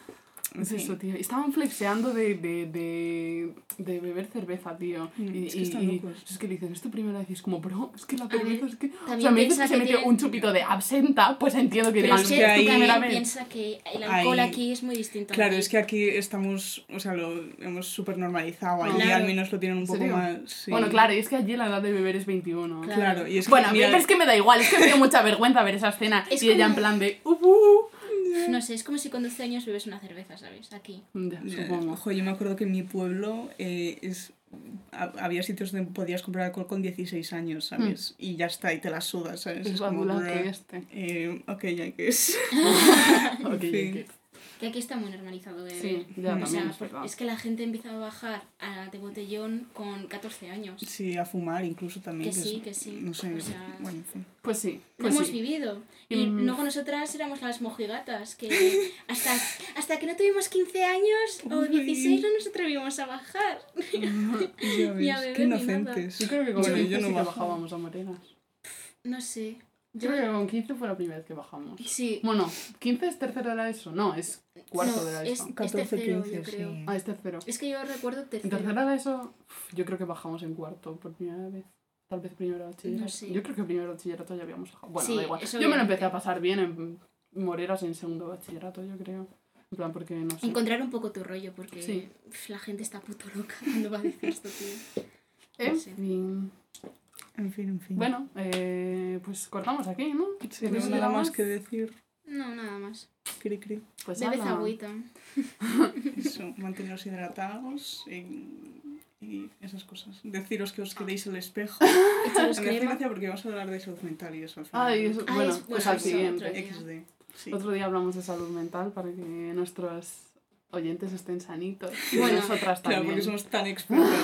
Es eso, tío. Estaban flexeando de, de, de, de beber cerveza, tío. Mm, Y, es que y- están y locos. es que le dicen, es tu primera vez. Y es como, bro, es que la cerveza es que. O también sea, me dices que se metió un chupito de absenta, pues entiendo que Pero es que ahí- Claramente. piensa que el alcohol Ahí- aquí es muy distinto. Claro, es que aquí estamos, o sea, lo hemos súper normalizado. Allí Claro. al menos lo tienen un ¿En poco más. sí. Bueno, claro, y es que allí la edad de beber es 21. Claro. Claro, y es que. Bueno, mira, pero es que me da igual, es que me dio mucha vergüenza ver esa escena. Es y ella en plan de. Uh, uh, No sé, es como si con 12 años bebes una cerveza, ¿sabes? Aquí. Ya, supongo. Ojo, yo me acuerdo que en mi pueblo eh, es, ha- había sitios donde podías comprar alcohol con 16 años, ¿sabes? Y ya está, y te la sudas, ¿sabes? Es como, que este. Eh, ok, ya que es. Ok, fin. ok. Que aquí está muy normalizado beber. Sí, ya. O sea, es es que la gente empieza a bajar a de botellón con 14 años. Sí, a fumar incluso también. Que es- sí, que sí. No sé, O sea, bueno, en fin. Pues sí, pues hemos sí. vivido. Y, mm, luego nosotras éramos las mojigatas, que hasta, hasta que no tuvimos 15 años o Uy. 16 no nos atrevimos a bajar. Ya ves, Ni a beber qué ni nada. inocentes. Yo creo que con Bueno, 15 yo no que bajábamos a morenas. No sé. Yo creo que con 15 fue la primera vez que bajamos. Sí. Bueno, 15 es tercero de la ESO. No, es cuarto No, de la es, ESO. es 14, tercero, 15, yo creo. sí. Ah, es tercero. Es que yo recuerdo En tercero. tercero de la ESO, yo creo que bajamos en cuarto por primera vez. Tal vez primero de bachillerato. No sé. Yo creo que primero de bachillerato ya habíamos bajado. Bueno, Sí, da igual. Yo me lo empecé a pasar bien en Moreras en segundo bachillerato, yo creo. En plan, porque no sé. Encontrar un poco tu rollo, porque Sí. la gente está puto loca cuando va a decir esto, tío. En sí. fin. En fin, en fin. Bueno, eh, pues cortamos aquí, ¿no? Sí, no ¿Tienes hay nada más que decir. No, nada más. Cri, cri. Pues Bebed ala. agüita. Eso, manteneros hidratados y, y esas cosas. Deciros que os quedéis el espejo. Echaros Me hace crema. gracia porque vamos a hablar de salud mental y eso al final. Ay, eso, Ah, bueno, es- pues al siguiente. otro día. XD. Sí. Otro día hablamos de salud mental para que nuestros oyentes estén sanitos. Y Bueno, nosotras Claro, también. porque somos tan expertos.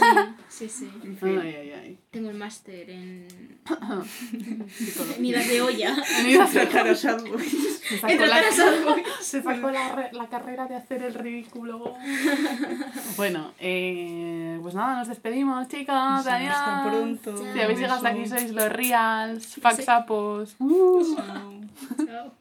Sí, sí, sí. en fin. Ay, ay, ay. Tengo el máster en midas de olla. Tratar a sad boys. Se sacó, la, se sacó la, re- la carrera de hacer el ridículo. bueno, eh, pues nada, nos despedimos, chicos. Adiós. Hasta pronto. Si habéis llegado hasta aquí, sois los reals, faxapos. Uh. Chao. Chao.